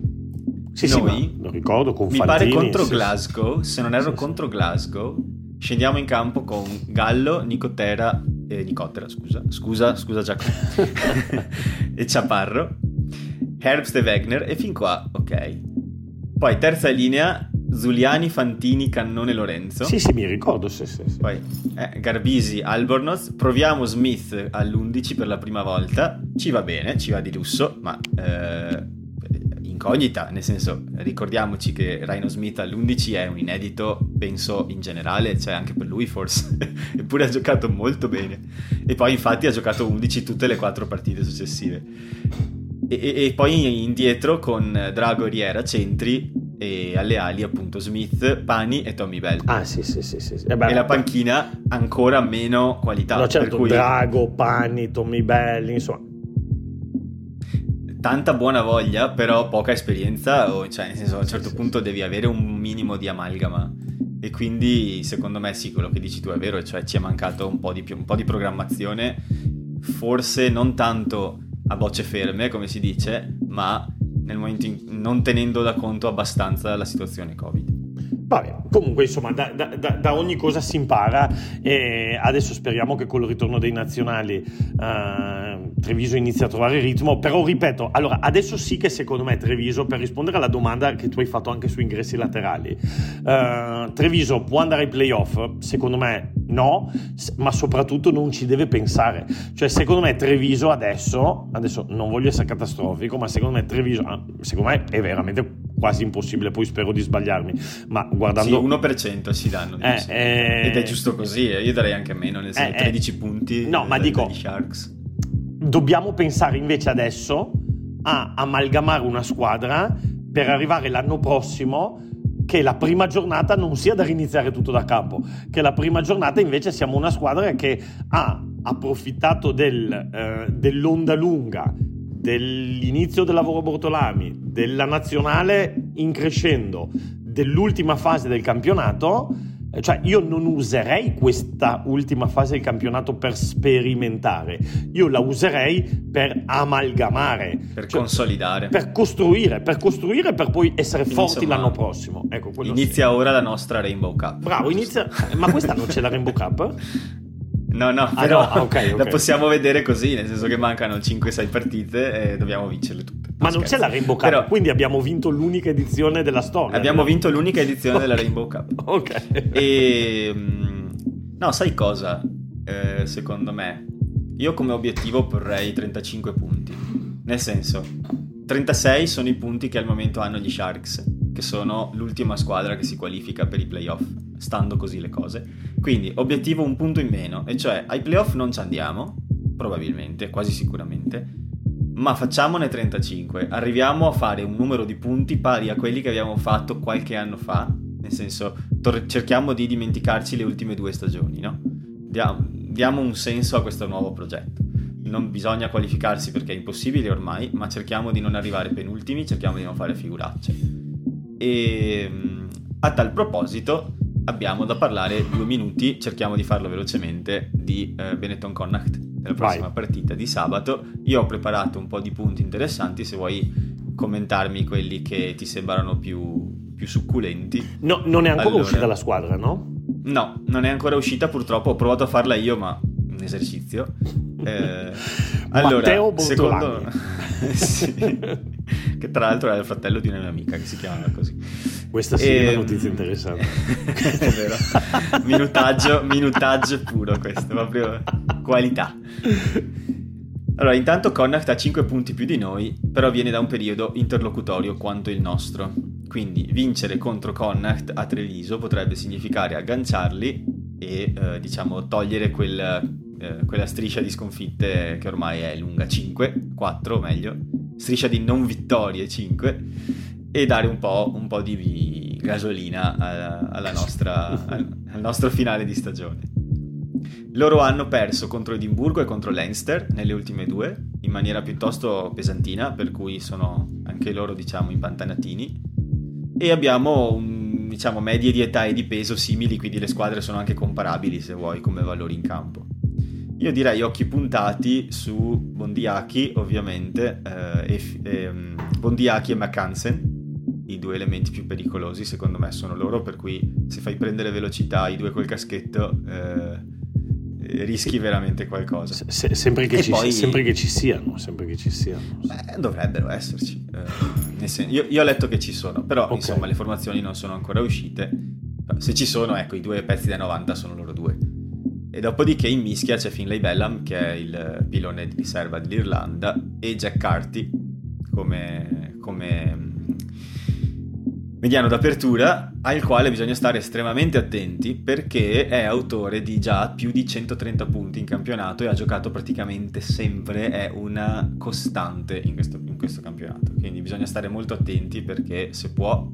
sì, Noi, sì, lo ricordo con mi Fantini, pare contro sì, Glasgow, se non erro contro Glasgow, scendiamo in campo con Gallo, Nicotera, eh, Nicotera, scusa, scusa, scusa Giacomo, e Ciaparro, Herbst e Wegner, e fin qua, ok. Poi terza linea, Zuliani, Fantini, Cannone, Lorenzo. Sì, sì, mi ricordo, sì, sì. sì. Poi eh, Garbisi, Albornoz, proviamo Smith all'11 per la prima volta, ci va bene, ci va di lusso, ma... Eh, incognita, nel senso ricordiamoci che Rhino Smith all'11 è un inedito, penso in generale, cioè anche per lui forse, eppure ha giocato molto bene e poi infatti ha giocato 11 tutte le quattro partite successive. E, e, e poi indietro con Drago Riera centri e alle ali appunto Smith, Pani e Tommy Bell. Ah sì sì sì, sì, sì. E, beh, e la panchina ancora meno qualità. No certo, cui... Drago, Pani, Tommy Bell, insomma tanta buona voglia, però poca esperienza, o, cioè nel senso a un certo punto devi avere un minimo di amalgama. E quindi secondo me sì, quello che dici tu è vero, cioè ci è mancato un po' di, più, un po di programmazione, forse non tanto a bocce ferme, come si dice, ma nel momento in, non tenendo da conto abbastanza la situazione Covid. Vabbè, comunque insomma da, da, da, ogni cosa si impara e adesso speriamo che con il ritorno dei nazionali uh, Treviso inizi a trovare ritmo, però ripeto, allora adesso sì che secondo me Treviso, per rispondere alla domanda che tu hai fatto anche su ingressi laterali, uh, Treviso può andare ai playoff? Secondo me no, ma soprattutto non ci deve pensare, cioè secondo me Treviso adesso, adesso non voglio essere catastrofico, ma secondo me Treviso, ah, secondo me è veramente quasi impossibile, poi spero di sbagliarmi, ma guardando... Sì, 1% si danno, eh, eh, ed è giusto così, eh. io darei anche meno, nel senso eh, 13 eh. punti no, ma dico, Sharks. Dobbiamo pensare invece adesso a amalgamare una squadra per arrivare l'anno prossimo che la prima giornata non sia da riniziare tutto da capo, che la prima giornata invece siamo una squadra che ha approfittato del, eh, dell'onda lunga dell'inizio del lavoro Bortolami, della nazionale in crescendo, dell'ultima fase del campionato, eh, cioè io non userei questa ultima fase del campionato per sperimentare, io la userei per amalgamare, per cioè, consolidare, per costruire, per costruire per poi essere Quindi forti insomma, l'anno prossimo. Ecco, inizia sì. ora la nostra Rainbow Cup. Bravo, inizia, ma quest'anno c'è la Rainbow Cup? No, no, ah, però no? Okay, okay. la possiamo vedere così, nel senso che mancano 5-6 partite e dobbiamo vincerle tutte. Ma non, c'è la Rainbow Cup, però, quindi abbiamo vinto l'unica edizione della storia. Abbiamo no? vinto l'unica edizione della Rainbow Cup. ok. E... Mm, no, sai cosa? Eh, secondo me, io come obiettivo porrei 35 punti. Nel senso, 36 sono i punti che al momento hanno gli Sharks, che sono l'ultima squadra che si qualifica per i playoff, stando così le cose. Quindi, obiettivo un punto in meno, e cioè ai playoff non ci andiamo, probabilmente, quasi sicuramente, ma facciamone 35. Arriviamo a fare un numero di punti pari a quelli che abbiamo fatto qualche anno fa, nel senso, tor- cerchiamo di dimenticarci le ultime due stagioni, no? Diamo, diamo un senso a questo nuovo progetto non bisogna qualificarsi perché è impossibile ormai, ma cerchiamo di non arrivare penultimi, cerchiamo di non fare figuracce. E a tal proposito abbiamo da parlare due minuti, cerchiamo di farlo velocemente, di eh, Benetton Connacht nella prossima Vai. partita di sabato. Io ho preparato un po' di punti interessanti, se vuoi commentarmi quelli che ti sembrano più, più succulenti. No, non è ancora allora... uscita la squadra, no? No, non è ancora uscita purtroppo, ho provato a farla io, ma un esercizio. Eh, allora. Secondo... sì, che tra l'altro è il fratello di una mia amica che si chiama così. Questa sì e... è una ehm, notizia interessante. è vero. Minutaggio, minutaggio puro questo, proprio qualità. Allora, intanto Connacht ha 5 punti più di noi, però viene da un periodo interlocutorio quanto il nostro. Quindi vincere contro Connacht a Treviso potrebbe significare agganciarli e eh, diciamo togliere quel eh, quella striscia di sconfitte che ormai è lunga 5, 4 meglio, striscia di non vittorie 5 e dare un po', un po di gasolina alla, alla nostra, al, al nostro finale di stagione. Loro hanno perso contro Edimburgo e contro Leinster nelle ultime due, in maniera piuttosto pesantina, per cui sono anche loro, diciamo, impantanatini. E abbiamo un, diciamo, medie di età e di peso simili, quindi le squadre sono anche comparabili, se vuoi, come valori in campo. Io direi occhi puntati su Bondiaki, ovviamente, eh, e, e, um, Bondiaki e McCansen, i due elementi più pericolosi secondo me sono loro, per cui se fai prendere velocità i due col caschetto eh, rischi veramente qualcosa. Se, sempre, che ci, poi... sempre, che ci, siano, sempre che ci siano. Beh, dovrebbero esserci. Eh, sen- io, io, ho letto che ci sono, però okay. insomma le formazioni non sono ancora uscite. Se ci sono, ecco, i due pezzi da 90 sono loro due. E dopodiché in mischia c'è Finlay Bellam, che è il pilone di riserva dell'Irlanda, e Jack Carty come, come mm, mediano d'apertura, al quale bisogna stare estremamente attenti perché è autore di già più di 130 punti in campionato e ha giocato praticamente sempre, è una costante in questo, in questo campionato. Quindi bisogna stare molto attenti perché se può,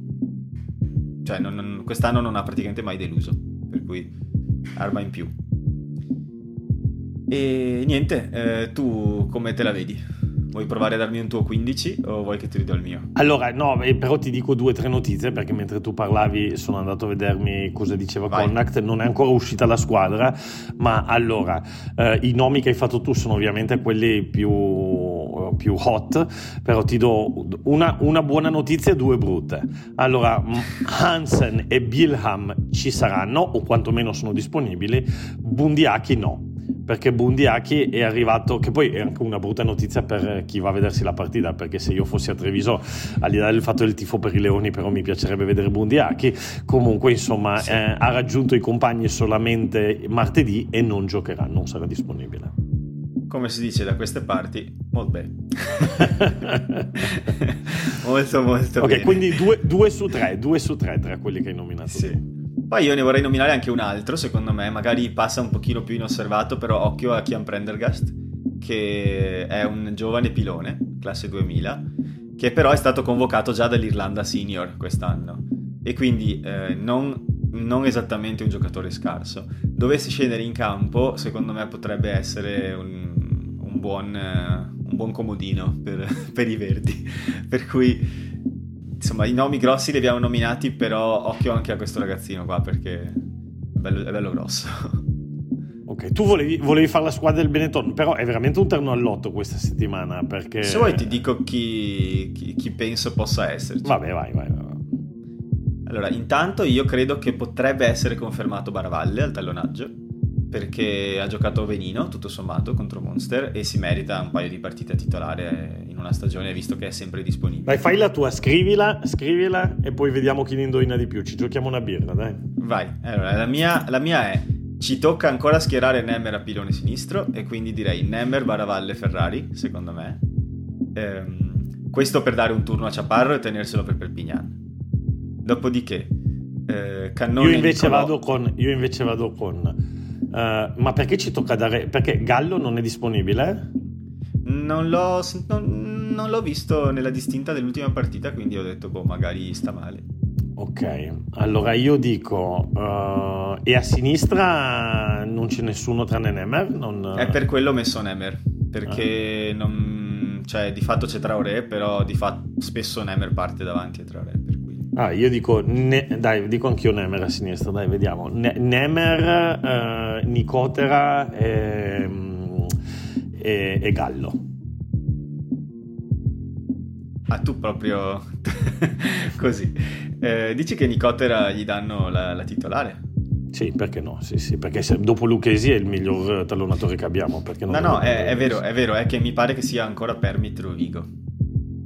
cioè non, non, quest'anno non ha praticamente mai deluso, per cui arma in più. E niente, eh, tu come te la vedi? Vuoi provare a darmi un tuo 15 o vuoi che ti ridò il mio? Allora, no, però ti dico due o tre notizie perché mentre tu parlavi sono andato a vedermi cosa diceva Vai. Connacht. Non è ancora uscita la squadra, ma allora, eh, i nomi che hai fatto tu sono ovviamente quelli più più hot, però ti do una, una buona notizia e due brutte. Allora, Hansen e Bilham ci saranno, o quantomeno sono disponibili, Bundiaki no perché Bundiaki è arrivato, che poi è anche una brutta notizia per chi va a vedersi la partita, perché se io fossi a Treviso, al di là del fatto del tifo per i Leoni, però mi piacerebbe vedere Bundiaki, comunque insomma sì. eh, ha raggiunto i compagni solamente martedì e non giocherà, non sarà disponibile. Come si dice da queste parti, molto bene. molto molto okay, bene. Ok, quindi due, due, su tre, due su tre tra quelli che hai nominato. Sì. Poi io ne vorrei nominare anche un altro, secondo me, magari passa un pochino più inosservato, però occhio a Kian Prendergast, che è un giovane pilone, classe 2000, che però è stato convocato già dall'Irlanda Senior quest'anno. E quindi eh, non, non, esattamente un giocatore scarso. Dovesse scendere in campo, secondo me potrebbe essere un, un, buon, uh, un buon, comodino per, per i Verdi. per cui insomma, i nomi grossi li abbiamo nominati, però occhio anche a questo ragazzino qua perché è bello, è bello grosso. Ok, tu volevi, volevi, fare la squadra del Benetton, però è veramente un terno all'otto questa settimana perché... Se vuoi ti dico chi, chi, chi penso possa esserci. Vabbè, vai, vai, vai. Allora, intanto io credo che potrebbe essere confermato Baravalle al tallonaggio perché ha giocato benino, tutto sommato, contro Monster e si merita un paio di partite a titolare in una stagione visto che è sempre disponibile. Vai, fai la tua, scrivila, scrivila e poi vediamo chi ne indovina di più. Ci giochiamo una birra, dai. Vai, allora la mia, la mia è ci tocca ancora schierare Nemmer a pilone sinistro e quindi direi Nemmer, Baravalle, Ferrari, secondo me. Ehm, questo per dare un turno a Ciaparro e tenerselo per Perpignan. Dopodiché, eh, Cannone io invece, vado con, io invece vado con Uh, ma perché ci tocca dare... Perché Gallo non è disponibile? Non l'ho, non, non l'ho visto nella distinta dell'ultima partita, quindi ho detto, boh, magari sta male. Ok, allora io dico, uh, e a sinistra non c'è nessuno tranne Nemer? Non... È per quello ho messo Nemer, perché ah. non, cioè, di fatto c'è Traoré, però di fatto spesso Nemer parte davanti a Traoré. Ah, io dico, ne, dai, dico anch'io Nemer a sinistra, dai, vediamo. Ne, Nemer, eh, Nicotera e, e, e, Gallo. Ah, tu proprio così. Eh, dici che Nicotera gli danno la, la, titolare? Sì, perché no? Sì, sì, perché se, dopo Lucchesi è il miglior tallonatore che abbiamo. no, no, è, è, vero, è vero, è che mi pare che sia ancora Permit Rovigo.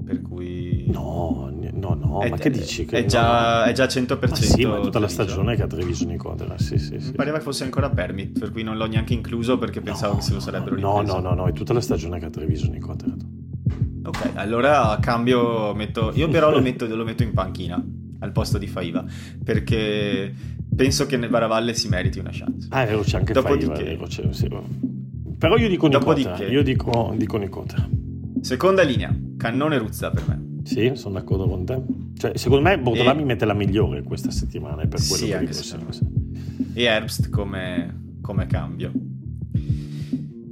Per cui... No, No, è, ma che dici? Che è, già, è già 100%. Ma sì, ma è tutta la stagione che ha Treviso Nicodera. Sì, sì, sì. Mi pareva fosse ancora permit, per cui non l'ho neanche incluso perché pensavo no, che se lo sarebbero ripreso. No, no, no, no, è tutta la stagione che ha Treviso Nicodera. Ok, allora a cambio metto... Io però lo metto, lo metto in panchina al posto di Faiva perché penso che nel Baravalle si meriti una chance. Ah, è vero, c'è anche Dopodiché... Faiva, vero, c'è, sì. Però io dico Nicotera, io dico, dico Nicotera. Seconda linea, Cannone Ruzza per me. Sì, sono d'accordo con te. Cioè, secondo me Bortolami e... mette la migliore questa settimana per quello sì, che dico sempre. E Herbst come, come, cambio.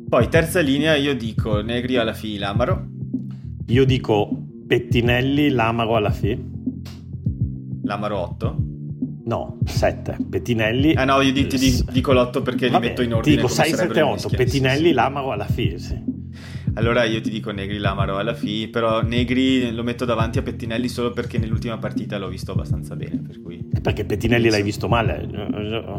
Poi terza linea io dico Negri alla fi, Lamaro. Io dico Pettinelli, Lamaro alla fi. Lamaro 8. No, 7. Pettinelli. Ah no, io dico, dico l'8 perché Vabbè, li metto in ordine. Dico 6, 7, 8. Pettinelli, sì, Lamaro alla fi, sì. Allora io ti dico Negri Lamaro alla FI, però Negri lo metto davanti a Pettinelli solo perché nell'ultima partita l'ho visto abbastanza bene. Per cui... Perché Pettinelli l'hai visto male?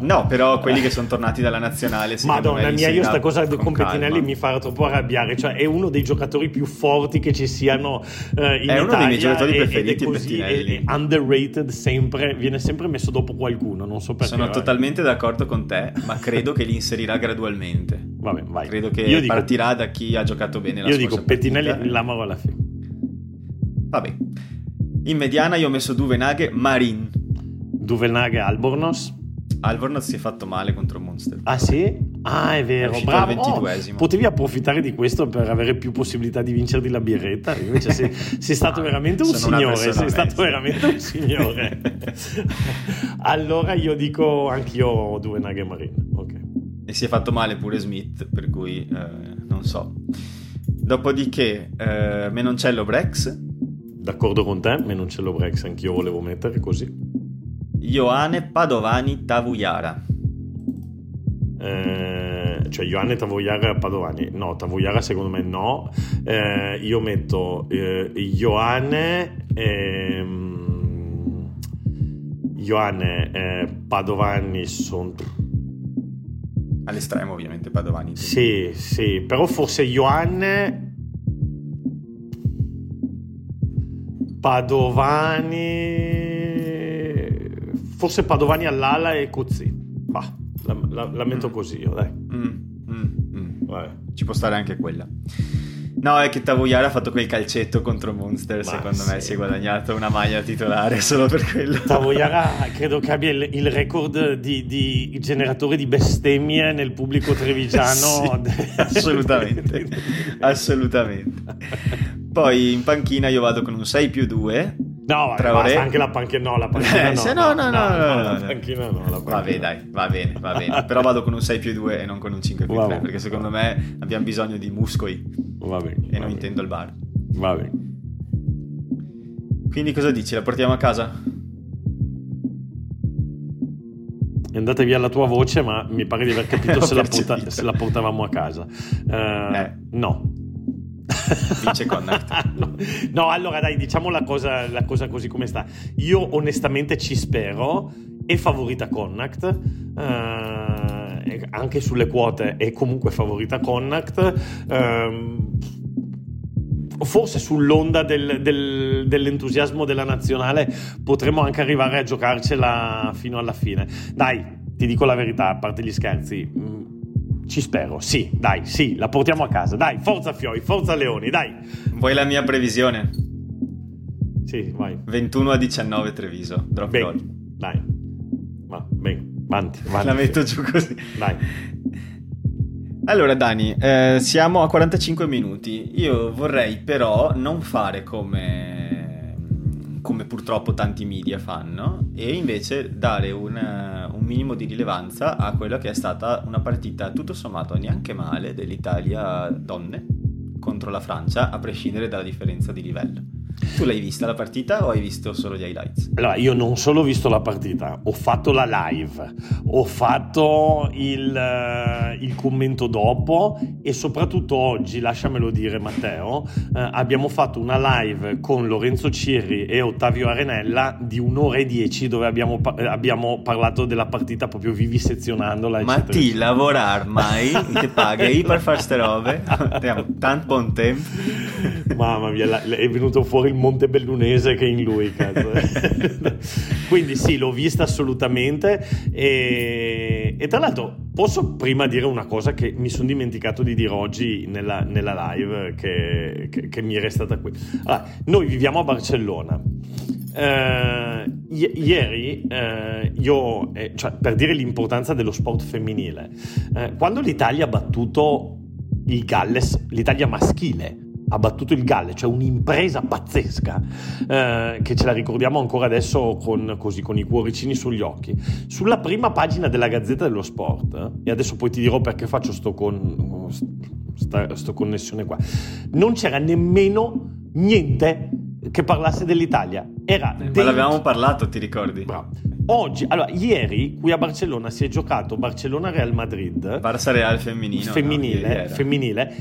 No, però quelli che sono tornati dalla nazionale. Madonna mia, io sta cosa con, con Pettinelli mi fa troppo arrabbiare. Cioè, è uno dei giocatori più forti che ci siano uh, in è Italia. È uno dei miei giocatori preferiti. È così, è, è underrated sempre, viene sempre messo dopo qualcuno. Non so perché. Sono totalmente d'accordo con te, ma credo che li inserirà gradualmente. Vabbè, vai. Credo che io partirà dico, da chi ha giocato bene la io dico Pettinelli l'amo alla fine. Vabbè. In mediana io ho messo Duvenaghe Marin. Duvenaghe Albornoz. Albornoz si è fatto male contro Monster. Ah sì? Ah è vero, è bravo. Oh, potevi approfittare di questo per avere più possibilità di vincerti la birretta, invece sei, sei stato ah, veramente un signore, sei mezza. stato veramente un signore. allora io dico anch'io Duvenaghe Marin. Ok. E si è fatto male pure Smith, per cui eh, non so. Dopodiché, eh, Menoncello Brex. D'accordo con te, Menoncello Brex anch'io volevo mettere così. Ioane Padovani Tavuyara. Eh, cioè Ioanne Tavoiara Padovani, no, Tavoiara secondo me no, eh, io metto eh, Ioanne, ehm, Ioanne eh, Padovani sono... All'estremo ovviamente Padovani. Sì, sì, però forse Ioanne... Padovani... Forse Padovani all'ala e Cozzi. Bah, la, la, la metto mm. così io, dai. Mm, mm, mm. Ci può stare anche quella. No, è che Tavoyara ha fatto quel calcetto contro Monster. Ma secondo sì. me si è guadagnato una maglia titolare solo per quello. Tavoyara credo che abbia il, il record di, di, generatore di bestemmie nel pubblico trevigiano. sì, assolutamente. assolutamente. Poi in panchina io vado con un 6 più 2 No, basta anche la panchina. No, la panchina eh, no, no, no, no, no, no, la panchina no. La panchina Vabbè, dai, va bene, va bene. Però vado con un 6 più 2 e non con un 5 più 3, perché secondo me abbiamo bisogno di muscoli. Va bene. E non intendo il bar. Va bene. Quindi cosa dici? La portiamo a casa? È andata via la tua voce, ma mi pare di aver capito se, la porta- se, la portavamo a casa. Uh, eh. No. Vince Connacht. no. allora dai, diciamo la cosa, la cosa, così come sta. Io onestamente ci spero. È favorita Connacht. Uh, anche sulle quote è comunque favorita Connacht. Uh, forse sull'onda del, del, dell'entusiasmo della nazionale potremmo anche arrivare a giocarcela fino alla fine. Dai, ti dico la verità, a parte gli scherzi, mm, ci spero, sì, dai, sì, la portiamo a casa. Dai, forza Fioi, forza Leoni, dai. Vuoi la mia previsione? Sì, vai. 21 a 19 Treviso, drop ben, goal. Dai, va, bene, avanti, avanti. La metto giù così. Dai. Allora Dani, eh, siamo a 45 minuti. Io vorrei però non fare come, come purtroppo tanti media fanno e invece dare una, un minimo di rilevanza a quella che è stata una partita tutto sommato neanche male dell'Italia donne contro la Francia, a prescindere dalla differenza di livello. Tu l'hai vista la partita o hai visto solo gli highlights? Allora, io non solo ho visto la partita, ho fatto la live, ho fatto il, uh, il commento dopo e soprattutto oggi, lasciamelo dire Matteo, uh, abbiamo fatto una live con Lorenzo Cirri e Ottavio Arenella di un'ora e dieci dove abbiamo, eh, abbiamo parlato della partita proprio vivisezionandola. Ma ti lavorar mai? ti paghi per fare ste robe? Abbiamo tanto buon tempo. Mamma mia, è venuto fuori il Montebellunese che in lui, Quindi sì, l'ho vista assolutamente e, e, tra l'altro posso prima dire una cosa che mi sono dimenticato di dire oggi nella, nella live che, che, che, mi è restata qui. Allora, noi viviamo a Barcellona. Uh, i- ieri uh, io, eh, cioè, per dire l'importanza dello sport femminile, uh, quando l'Italia ha battuto il Galles, l'Italia maschile ha battuto il Galle, cioè un'impresa pazzesca eh, che ce la ricordiamo ancora adesso con, così, con, i cuoricini sugli occhi. Sulla prima pagina della Gazzetta dello Sport, eh, e adesso poi ti dirò perché faccio sto, con, sta, sto connessione qua, non c'era nemmeno niente che parlasse dell'Italia. Era eh, ma l'avevamo parlato, ti ricordi? Bravo. Oggi, allora, ieri qui a Barcellona si è giocato Barcellona-Real Madrid. Barça Real femminino. Femminile, no? femminile.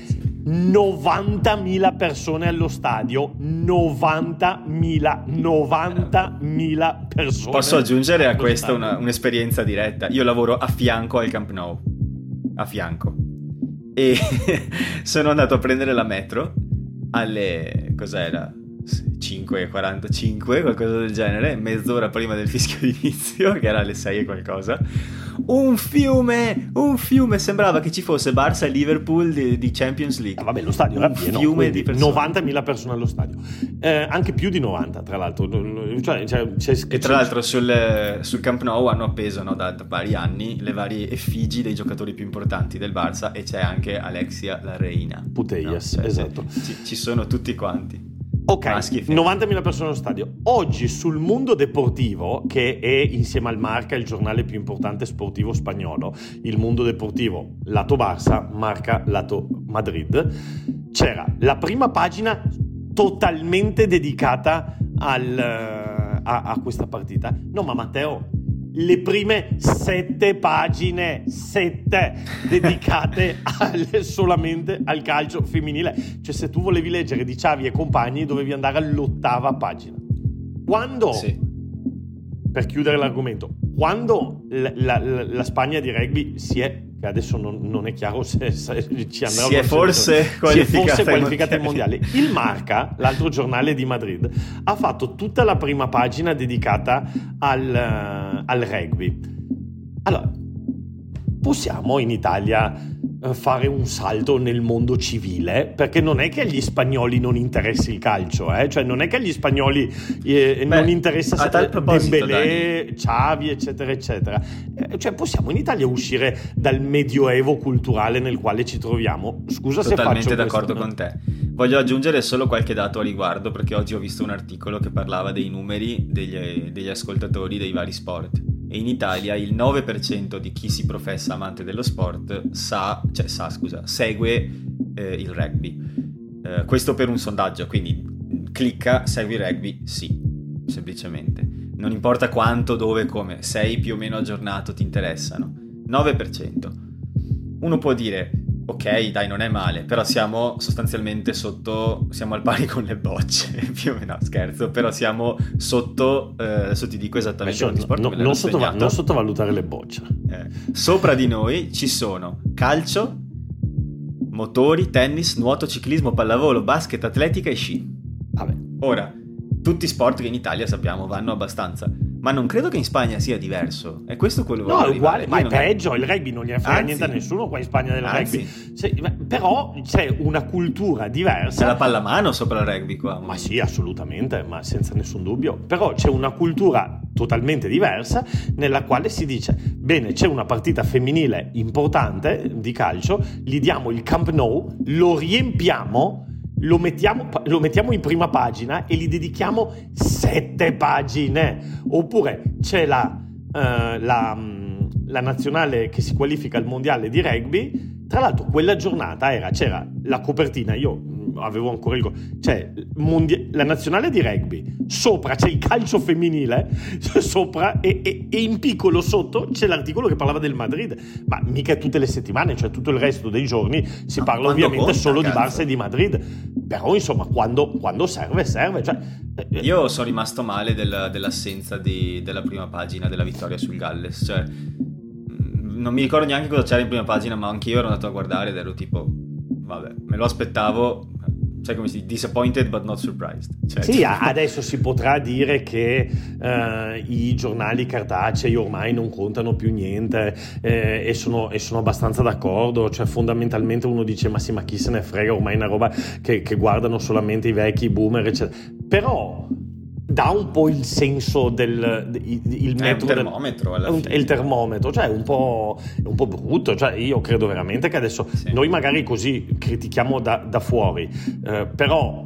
90.000 persone allo stadio, 90.000, 90.000 persone. Posso aggiungere a questa una, un'esperienza diretta. Io lavoro a fianco al Camp Nou, a fianco. E sono andato a prendere la metro alle... cos'era? 5.45, qualcosa del genere, mezz'ora prima del fischio d'inizio, che era alle 6 e qualcosa. Un fiume, un fiume, sembrava che ci fosse Barça e Liverpool di, di Champions League. Ah, vabbè, lo stadio un era pieno, fiume di persone. 90.000 persone allo stadio, eh, anche più di 90 tra l'altro. Cioè, cioè, c'è, e tra l'altro sul, sul, Camp Nou hanno appeso no, da, da, vari anni le varie effigi dei giocatori più importanti del Barça e c'è anche Alexia la Reina. Putellas, no? cioè, esatto. Ci, ci sono tutti quanti. Ok, 90.000 persone allo stadio. Oggi sul Mundo Deportivo, che è insieme al Marca il giornale più importante sportivo spagnolo, il Mundo Deportivo lato Barça, Marca lato Madrid, c'era la prima pagina totalmente dedicata al, a, a questa partita. No, ma Matteo, le prime sette pagine, sette, dedicate al, solamente al calcio femminile. Cioè, se tu volevi leggere di Ciavi e compagni, dovevi andare all'ottava pagina. Quando, sì. per chiudere l'argomento, quando la, la, la, Spagna di rugby si è che adesso non, non è chiaro se, se, ci andrà si è forse qualificata, qualificata ai mondiali. Il Marca, l'altro giornale di Madrid, ha fatto tutta la prima pagina dedicata al, al rugby. Allora, possiamo in Italia eh, fare un salto nel mondo civile perché non è che agli spagnoli non interessi il calcio eh? cioè non è che agli spagnoli eh, Beh, non interessa Dembélé, Xavi eccetera eccetera. Eh, cioè possiamo in Italia uscire dal medioevo culturale nel quale ci troviamo? Scusa Totalmente se faccio d'accordo questo, con te. Voglio aggiungere solo qualche dato a riguardo perché oggi ho visto un articolo che parlava dei numeri degli, degli ascoltatori dei vari sport e in Italia il 9% di chi si professa amante dello sport sa, cioè sa, scusa, segue eh, il rugby. Eh, questo per un sondaggio, quindi clicca segui il rugby, sì, semplicemente. Non importa quanto, dove, come, sei più o meno aggiornato, ti interessano. 9%. Uno può dire ok, dai, non è male, però siamo sostanzialmente sotto, siamo al pari con le bocce, più o meno, scherzo, però siamo sotto, eh, adesso ti dico esattamente quanti sport no, non, sottova- non, sottovalutare le bocce. Eh, sopra di noi ci sono calcio, motori, tennis, nuoto, ciclismo, pallavolo, basket, atletica e sci. Vabbè. Ora, tutti sport che in Italia sappiamo vanno abbastanza ma non credo che in Spagna sia diverso. È questo quello che No, è uguale, ma è peggio. È... Il rugby non gli frega Anzi. niente a nessuno qua in Spagna del Anzi. rugby. Cioè, però c'è una cultura diversa. C'è la pallamano sopra il rugby qua. Ma sì, assolutamente, ma senza nessun dubbio. Però c'è una cultura totalmente diversa nella quale si dice, bene, c'è una partita femminile importante di calcio, gli diamo il Camp Nou, lo riempiamo lo mettiamo, lo mettiamo, in prima pagina e gli dedichiamo sette pagine. Oppure c'è la, uh, la, mm, la, nazionale che si qualifica al mondiale di rugby. Tra l'altro, quella giornata era, c'era la copertina. Io avevo ancora il. Cioè, mondia- la nazionale di rugby, sopra c'è il calcio femminile, sopra e, e, e, in piccolo sotto c'è l'articolo che parlava del Madrid. Ma mica tutte le settimane, cioè tutto il resto dei giorni si no, parla ovviamente conta, solo cazzo. di Barça e di Madrid. Però insomma, quando, quando serve, serve. Cioè, eh. Io sono rimasto male del, dell'assenza di, della prima pagina della vittoria sul Galles. Cioè, mm, non mi ricordo neanche cosa c'era in prima pagina, ma anche io ero andato a guardare ed ero tipo, vabbè, me lo aspettavo, sai come si dice, disappointed but not surprised. Cioè, sì, adesso si potrà dire che uh, i giornali cartacei ormai non contano più niente eh, e, sono, e, sono, abbastanza d'accordo, cioè fondamentalmente uno dice ma sì ma chi se ne frega ormai è una roba che, che guardano solamente i vecchi boomer eccetera. Però dà un po' il senso del il metro è un termometro alla fine. È il termometro, cioè è un po', un po brutto, cioè io credo veramente che adesso sì. noi magari così critichiamo da, da fuori, eh, però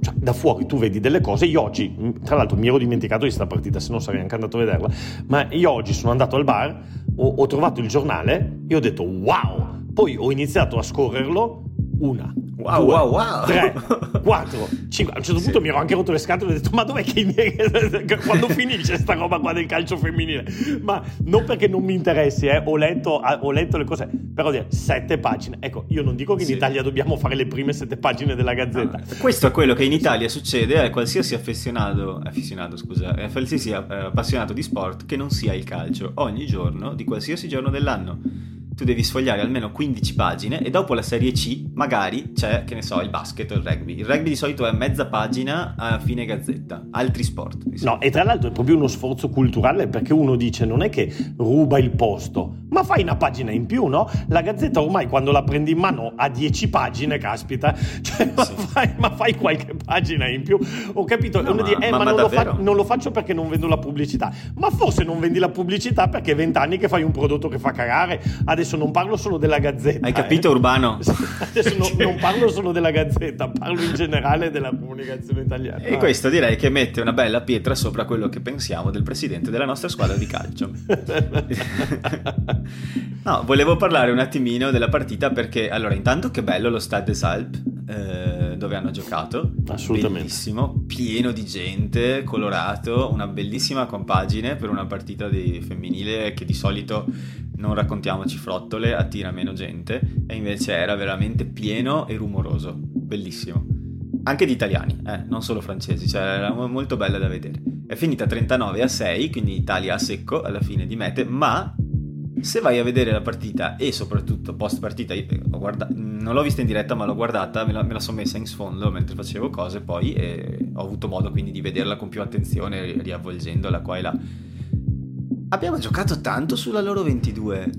cioè, da fuori tu vedi delle cose. Io oggi, tra l'altro, mi ero dimenticato di questa partita, se no sarei anche andato a vederla. Ma io oggi sono andato al bar, ho, ho trovato il giornale e ho detto wow. Poi ho iniziato a scorrerlo una, wow, due, wow, wow. tre, quattro, cinque. A un certo punto sì. mi ero anche rotto le scatole e ho detto: Ma dov'è che quando finisce sta roba qua del calcio femminile? Ma non perché non mi interessi, eh. ho, letto, ho, letto, le cose, però dire sette pagine. Ecco, io non dico che in sì. Italia dobbiamo fare le prime sette pagine della gazzetta. No, questo è quello che in Italia succede a qualsiasi affezionato, affezionato scusa, a qualsiasi appassionato di sport che non sia il calcio, ogni giorno, di qualsiasi giorno dell'anno tu devi sfogliare almeno 15 pagine e dopo la serie C magari c'è, che ne so, il basket o il rugby. Il rugby di solito è mezza pagina a fine gazzetta, altri sport. No, e tra l'altro è proprio uno sforzo culturale perché uno dice non è che ruba il posto, ma fai una pagina in più, no? La gazzetta ormai quando la prendi in mano ha 10 pagine, caspita, cioè, ma, fai, ma, fai, qualche pagina in più. Ho capito, no, uno ma, dice, eh, ma, ma non, lo fa, non, lo faccio perché non vendo la pubblicità. Ma forse non vendi la pubblicità perché è vent'anni che fai un prodotto che fa cagare. Adesso adesso non parlo solo della Gazzetta. Hai capito, eh. Urbano? Adesso non, non, parlo solo della Gazzetta, parlo in generale della comunicazione italiana. E questo direi che mette una bella pietra sopra quello che pensiamo del presidente della nostra squadra di calcio. no, volevo parlare un attimino della partita perché, allora, intanto che bello lo Stade des Alpes. Eh, dove hanno giocato. Assolutamente. Bellissimo, pieno di gente, colorato, una bellissima compagine per una partita di femminile che di solito non raccontiamoci frottole, attira meno gente e invece era veramente pieno e rumoroso, bellissimo. Anche di italiani, eh, non solo francesi, cioè era molto bella da vedere. È finita 39 a 6, quindi Italia a secco alla fine di mete, ma se vai a vedere la partita e soprattutto post partita, guarda- non l'ho vista in diretta ma l'ho guardata, me la, me la sono messa in sfondo mentre facevo cose poi e ho avuto modo quindi di vederla con più attenzione riavvolgendola qua e là. Abbiamo giocato tanto sulla loro 22.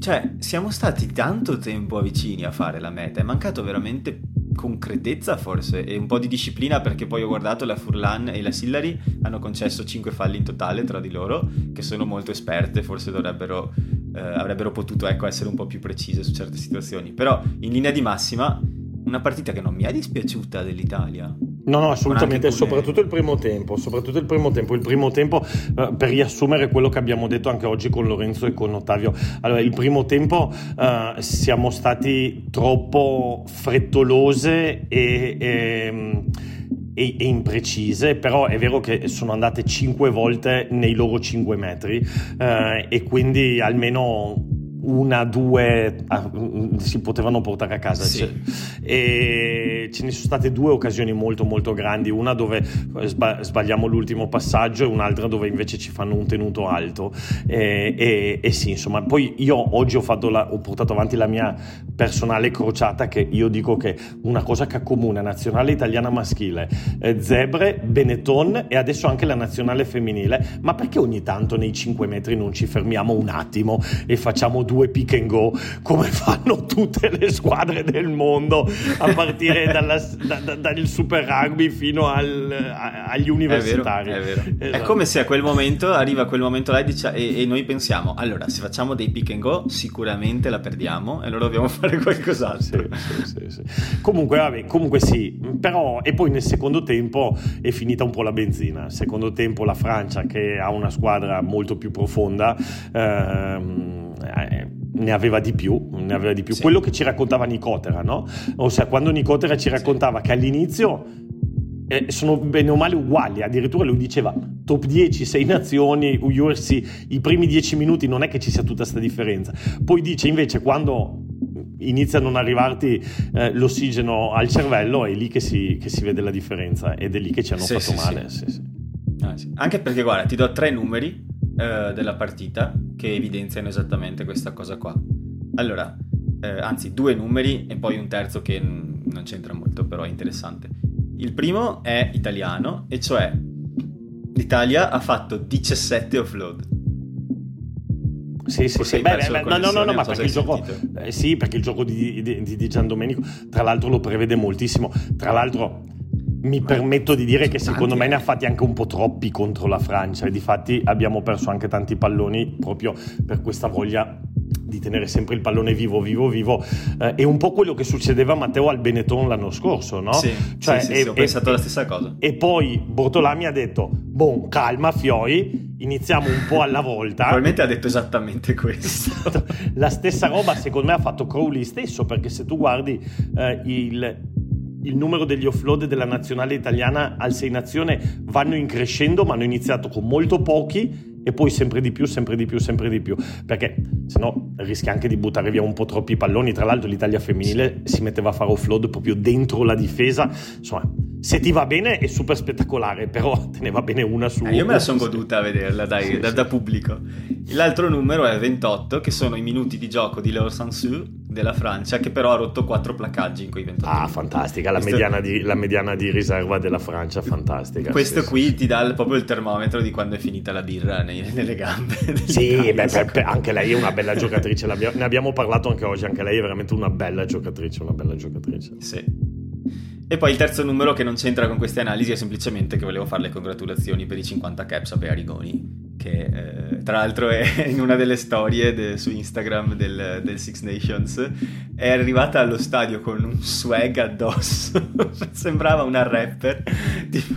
Cioè, siamo stati tanto tempo vicini a fare la meta, è mancato veramente concretezza forse e un po' di disciplina perché poi ho guardato la Furlan e la Sillari hanno concesso 5 falli in totale tra di loro che sono molto esperte forse dovrebbero eh, avrebbero potuto ecco, essere un po' più precise su certe situazioni. Però in linea di massima una partita che non mi è dispiaciuta dell'Italia No, no, assolutamente, soprattutto il primo tempo, soprattutto il primo tempo, il primo tempo eh, per riassumere quello che abbiamo detto anche oggi con Lorenzo e con Ottavio. Allora, il primo tempo eh, siamo stati troppo frettolose e, e, e, e, imprecise, però è vero che sono andate 5 volte nei loro 5 metri eh, e quindi almeno una, due ah, mm, si potevano portare a casa. Sì. E ce ne sono state due occasioni molto molto grandi, una dove sbagliamo l'ultimo passaggio e un'altra dove invece ci fanno un tenuto alto. E, e, e sì, insomma, poi io oggi ho, la, ho, portato avanti la mia personale crociata che io dico che una cosa che accomuna nazionale italiana maschile, eh, Zebre, Benetton e adesso anche la nazionale femminile, ma perché ogni tanto nei 5 metri non ci fermiamo un attimo e facciamo due pick and go come fanno tutte le squadre del mondo a partire dalla, da, da, dal super rugby fino al, a, agli universitari. È, vero, è, vero. Esatto. è, come se a quel momento arriva quel momento là e, dice, e, e, noi pensiamo allora se facciamo dei pick and go sicuramente la perdiamo e allora dobbiamo fare qualcos'altro. Sì, sì, sì, comunque, vabbè, comunque sì, però e poi nel secondo tempo è finita un po' la benzina. Secondo tempo la Francia che ha una squadra molto più profonda. Ehm, eh, ne aveva di più, ne aveva di più. Sì. Quello che ci raccontava Nicotera, no? Ossia, quando Nicotera ci raccontava sì. che all'inizio eh, sono bene o male uguali, addirittura lui diceva top 10, 6 nazioni, URC, i primi 10 minuti non è che ci sia tutta questa differenza. Poi dice invece quando inizia a non arrivarti eh, l'ossigeno al cervello è lì che si, che si, vede la differenza ed è lì che ci hanno sì, fatto male. Ah, Anche perché guarda, ti do tre numeri eh, della partita che evidenziano esattamente questa cosa qua. Allora, eh, anzi, due numeri e poi un terzo che n- non c'entra molto, però è interessante. Il primo è italiano, e cioè l'Italia ha fatto 17 offload. Sì, sì, sì. Beh, beh, no, no, no, no, ma perché il gioco, eh, sì, perché il gioco di, di, di, di Gian Domenico, tra l'altro, lo prevede moltissimo. Tra l'altro, mi permetto di dire che secondo me ne ha fatti anche un po' troppi contro la Francia e difatti abbiamo perso anche tanti palloni proprio per questa voglia di tenere sempre il pallone vivo, vivo, vivo. Eh, è un po' quello che succedeva a Matteo al Benetton l'anno scorso, no? Sì, cioè, sì, sì, e, sì ho pensato e, la stessa cosa. E poi Bortolà mi ha detto, boh, calma Fioi, iniziamo un po' alla volta. Probabilmente ha detto esattamente questo. la stessa roba secondo me ha fatto Crowley stesso, perché se tu guardi eh, il il numero degli offload della nazionale italiana al Sei Nazione vanno in crescendo, ma hanno iniziato con molto pochi e poi sempre di più, sempre di più, sempre di più, perché se no rischi anche di buttare via un po' troppi palloni. Tra l'altro l'Italia femminile si metteva a fare offload proprio dentro la difesa, insomma se ti va bene è super spettacolare, però te ne va bene una su... Eh, io me la sono goduta a vederla, dai, sì, da, sì. da, pubblico. L'altro numero è 28, che sono i minuti di gioco di Leo Sansu della Francia, che però ha rotto 4 placcaggi in quei 28 Ah, minuti. fantastica, la, Questo... mediana di, la, mediana di, riserva della Francia, fantastica. Questo sì, qui ti dà proprio il termometro di quando è finita la birra nei, nelle gambe. Sì, beh, per, per, anche lei è una bella giocatrice, ne abbiamo parlato anche oggi, anche lei è veramente una bella giocatrice, una bella giocatrice. Sì. E poi il terzo numero che non c'entra con queste analisi è semplicemente che volevo fare le congratulazioni per i 50 caps a Bearigoni, che eh, tra l'altro è in una delle storie de, su Instagram del, del, Six Nations, è arrivata allo stadio con un swag addosso, sembrava una rapper. Tipo,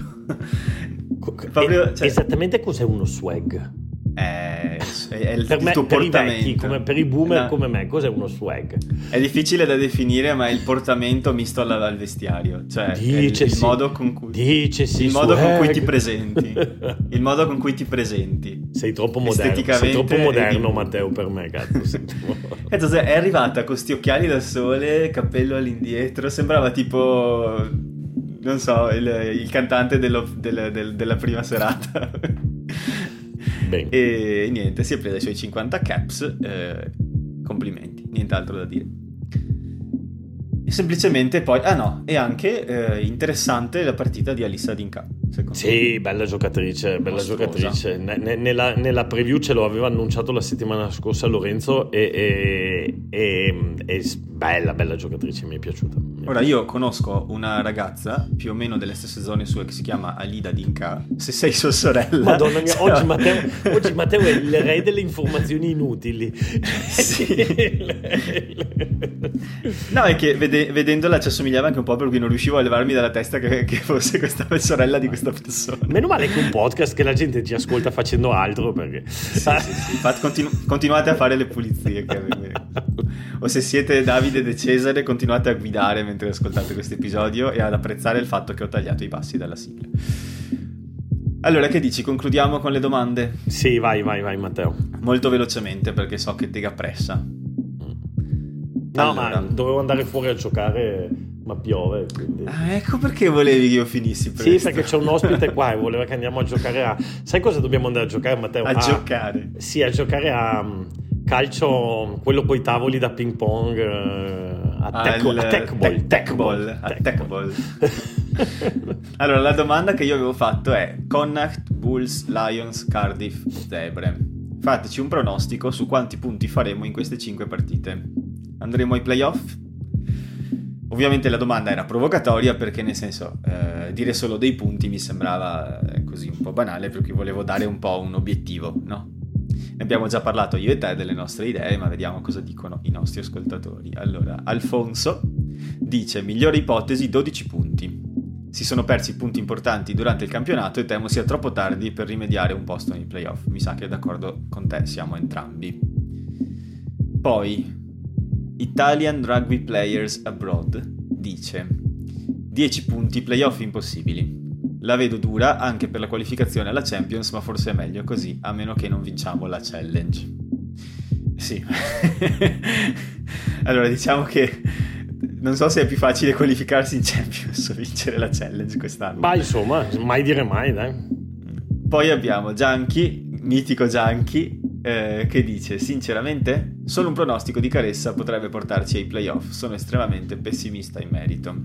proprio, cioè, esattamente cos'è uno swag? Eh, è, è il, per me, tuo per i portamento. vecchi, come per i boomer No. come me, cos'è uno swag? È difficile da definire, ma è il portamento misto al, al vestiario, cioè è il, il Dicesi. modo con cui Dicesi il modo con cui ti presenti, il modo con cui ti presenti. Sei troppo moderno, sei troppo moderno e- Matteo per me, troppo- Cazzo, se- è arrivata con sti occhiali da sole, cappello all'indietro, sembrava tipo, non so, il, il cantante dello- del- del- della prima serata. Bene. e niente, si è presa i suoi 50 caps, eh, complimenti, nient'altro da dire. Semplicemente poi, ah no, è anche eh, interessante la partita di Alissa Dinka, secondo me. Sì, bella giocatrice, bella Mostruosa. giocatrice. Ne- ne- nella, nella preview ce lo aveva annunciato la settimana scorsa Lorenzo e, e- e- e bella, bella giocatrice, mi è piaciuta. Mi è Ora io conosco una ragazza più o meno delle stesse zone sue che si chiama Alida Dinka. Se sei sua sorella. Madonna mia, cioè- oggi Matteo, oggi Matteo è il re delle informazioni inutili. No, è che vede- vedendola ci assomigliava anche un po' per cui non riuscivo a levarmi dalla testa che, che fosse questa sorella di questa persona. Meno male che un podcast che la gente ci ascolta facendo altro perché... Sì, sì, sì. Infatti, continu- continuate a fare le pulizie. o se siete Davide De Cesare, continuate a guidare mentre ascoltate questo episodio e ad apprezzare il fatto che ho tagliato i passi dalla sigla. Allora, che dici? Concludiamo con le domande? Sì, vai, vai, vai Matteo. Molto velocemente perché so che te pressa. No, Allora. ma dovevo andare fuori a giocare, ma piove, quindi... Ah, ecco perché volevi che io finissi presto. Sì, perché c'è un ospite qua e voleva che andiamo a giocare a... Sai cosa dobbiamo andare a giocare, Matteo? A giocare. Sì, a giocare a um, calcio, quello con i tavoli da ping pong, eh, a, tech, Al- a tech ball. tech- tech ball, a tech ball. Allora, la domanda che io avevo fatto è Connacht, Bulls, Lions, Cardiff, Zebre. Fateci un pronostico su quanti punti faremo in queste 5 partite. Andremo ai playoff? Ovviamente la domanda era provocatoria perché nel senso eh, dire solo dei punti mi sembrava eh, così un po' banale per cui volevo dare un po' un obiettivo, no? Ne abbiamo già parlato io e te delle nostre idee, ma vediamo cosa dicono i nostri ascoltatori. Allora, Alfonso dice migliore ipotesi 12 punti. Si sono persi punti importanti durante il campionato e temo sia troppo tardi per rimediare un posto nei playoff. Mi sa che d'accordo con te siamo entrambi. Poi Italian Rugby Players Abroad dice 10 punti playoff impossibili. La vedo dura anche per la qualificazione alla Champions, ma forse è meglio così, a meno che non vinciamo la challenge. Sì. allora, diciamo che non so se è più facile qualificarsi in Champions o vincere la challenge quest'anno. Ma insomma, mai dire mai, dai. Poi abbiamo Gianchi, mitico Gianchi, eh, che dice sinceramente solo un pronostico di Caressa potrebbe portarci ai playoff, sono estremamente pessimista in merito.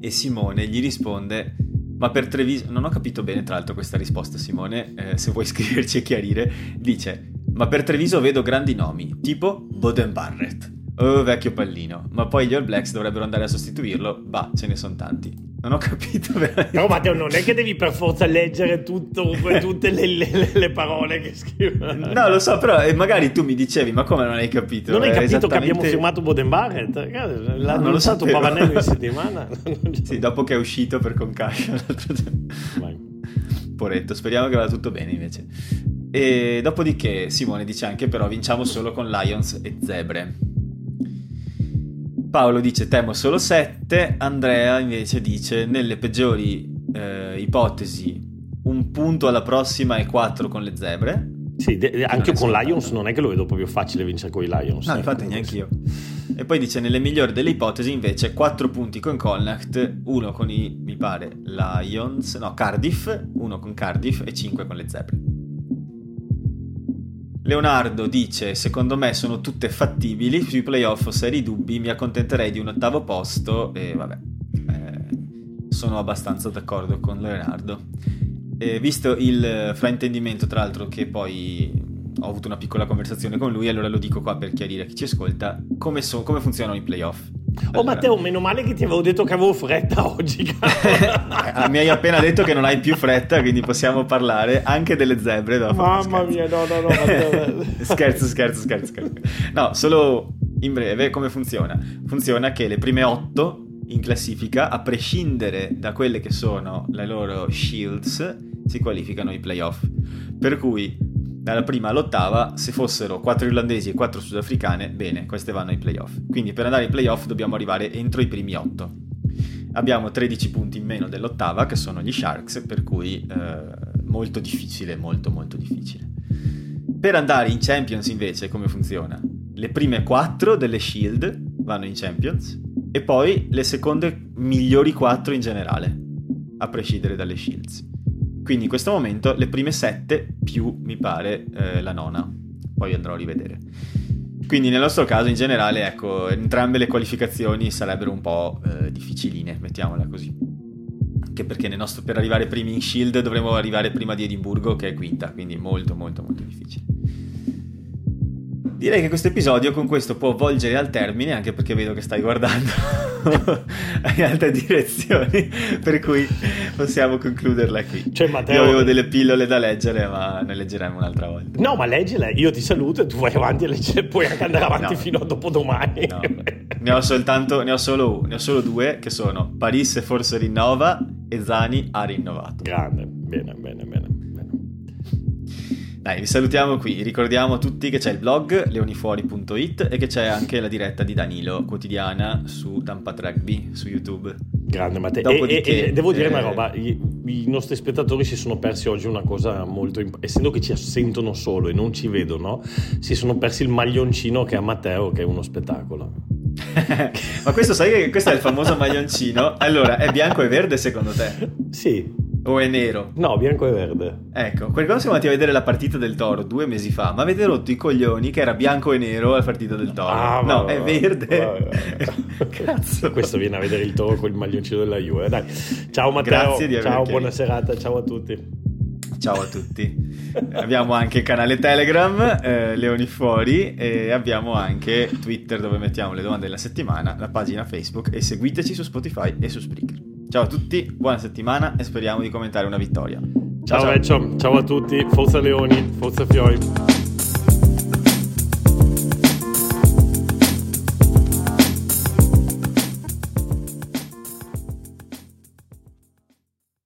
E Simone gli risponde ma per Treviso, non ho capito bene tra l'altro questa risposta Simone, eh, se vuoi scriverci e chiarire, dice ma per Treviso vedo grandi nomi, tipo Boden Barrett. Oh, vecchio pallino. Ma poi gli All Blacks dovrebbero andare a sostituirlo? Bah, ce ne sono tanti. Non ho capito veramente. No, Matteo, non è che devi per forza leggere tutto, tutte le, le- le parole che scrive. No, lo so, però eh, magari tu mi dicevi, ma come non hai capito? Non hai È capito che esattamente- abbiamo firmato Boden Barrett? Ragazzi, L'ha No, non lo annunciato. Pavanello in settimana. Sì, dopo che è uscito per concussion l'altro giorno. Poretto, speriamo che vada tutto bene invece. E dopodiché Simone dice anche però vinciamo solo con Lions e Zebre. Paolo dice temo solo 7, Andrea invece dice nelle peggiori eh, ipotesi un punto alla prossima e 4 con le Zebre. Sì, de- anche con. Lions non è che lo vedo proprio facile vincere con i Lions. No, eh. infatti neanche io. E poi dice nelle migliori delle ipotesi invece 4 punti con Connacht, uno con i, mi pare, Lions, no, Cardiff, uno con Cardiff e 5 con le Zebre. Leonardo dice secondo me sono tutte fattibili, sui playoff seri dubbi, mi accontenterei di un ottavo posto e vabbè, eh, sono abbastanza d'accordo con Leonardo. Eh, visto il fraintendimento, tra l'altro, che poi ho avuto una piccola conversazione con lui, allora lo dico qua per chiarire a chi ci ascolta, come, so- come funzionano i playoff. Oh Allora- Matteo, meno male che ti avevo detto che avevo fretta oggi. Mi hai appena detto che non hai più fretta, quindi possiamo parlare anche delle zebre. dopo. Mamma mia, no, no, no, Matteo. scherzo, scherzo, scherzo, scherzo. No, solo in breve come funziona? Funziona che le prime otto in classifica, a prescindere da quelle che sono le loro shields, si qualificano ai playoff. Per cui dalla prima all'ottava, se fossero 4 irlandesi e 4 sudafricane, bene, queste vanno ai playoff. Quindi per andare ai playoff dobbiamo arrivare entro i primi 8. Abbiamo 13 punti in meno dell'ottava, che sono gli Sharks, per cui eh, molto difficile, molto molto difficile. Per andare in Champions invece come funziona? Le prime 4 delle Shield vanno in Champions e poi le seconde migliori 4 in generale, a prescindere dalle Shields. Quindi in questo momento le prime 7 più mi pare eh, la nona, poi andrò a rivedere. Quindi nel nostro caso in generale, ecco, entrambe le qualificazioni sarebbero un po' eh, difficiline, mettiamola così. Anche perché nostro, per arrivare primi in Shield dovremmo arrivare prima di Edimburgo che è quinta, quindi molto molto molto difficile. Direi che questo episodio con questo può volgere al termine, anche perché vedo che stai guardando in altre direzioni, per cui possiamo concluderla qui. Cioè, Matteo... Io avevo delle pillole da leggere, ma ne leggeremo un'altra volta. No, ma leggile, io ti saluto e tu vai avanti a leggere, puoi anche andare avanti no, fino a dopodomani. No, ne ho soltanto, ne ho, solo, ne ho solo due, che sono Paris forse rinnova e Zani ha rinnovato. Grande, bene, bene, bene. Dai, vi salutiamo qui. Ricordiamo a tutti che c'è il blog leonifuori.it e che c'è anche la diretta di Danilo quotidiana su Tampat Rugby su YouTube. Grande Matteo. Dopodiché, e, e, devo dire eh... una roba: I, i, nostri spettatori si sono persi oggi una cosa molto importante. Essendo che ci sentono solo e non ci vedono, si sono persi il maglioncino che ha Matteo, che è uno spettacolo. Ma questo sai che questo è il famoso maglioncino? Allora, è bianco e verde secondo te? Sì. O è nero? No, bianco e verde. Ecco, qualcosa siamo andati a vedere la partita del Toro due mesi fa, ma avete rotto i coglioni che era bianco e nero la partita del Toro. Ah, no, va, è verde. Va, Cazzo. Questo viene a vedere il Toro con il maglioncino della Juve. Dai. Ciao Matteo. Grazie di Ciao, buona serata. Ciao a tutti. Ciao a tutti. abbiamo anche il canale Telegram, eh, Leoni Fuori, e abbiamo anche Twitter dove mettiamo le domande della settimana, la pagina Facebook e seguiteci su Spotify e su Spreaker. Ciao a tutti, buona settimana e speriamo di commentare una vittoria. Ciao, ciao, ciao. ciao a tutti, forza Leoni, forza Fiori.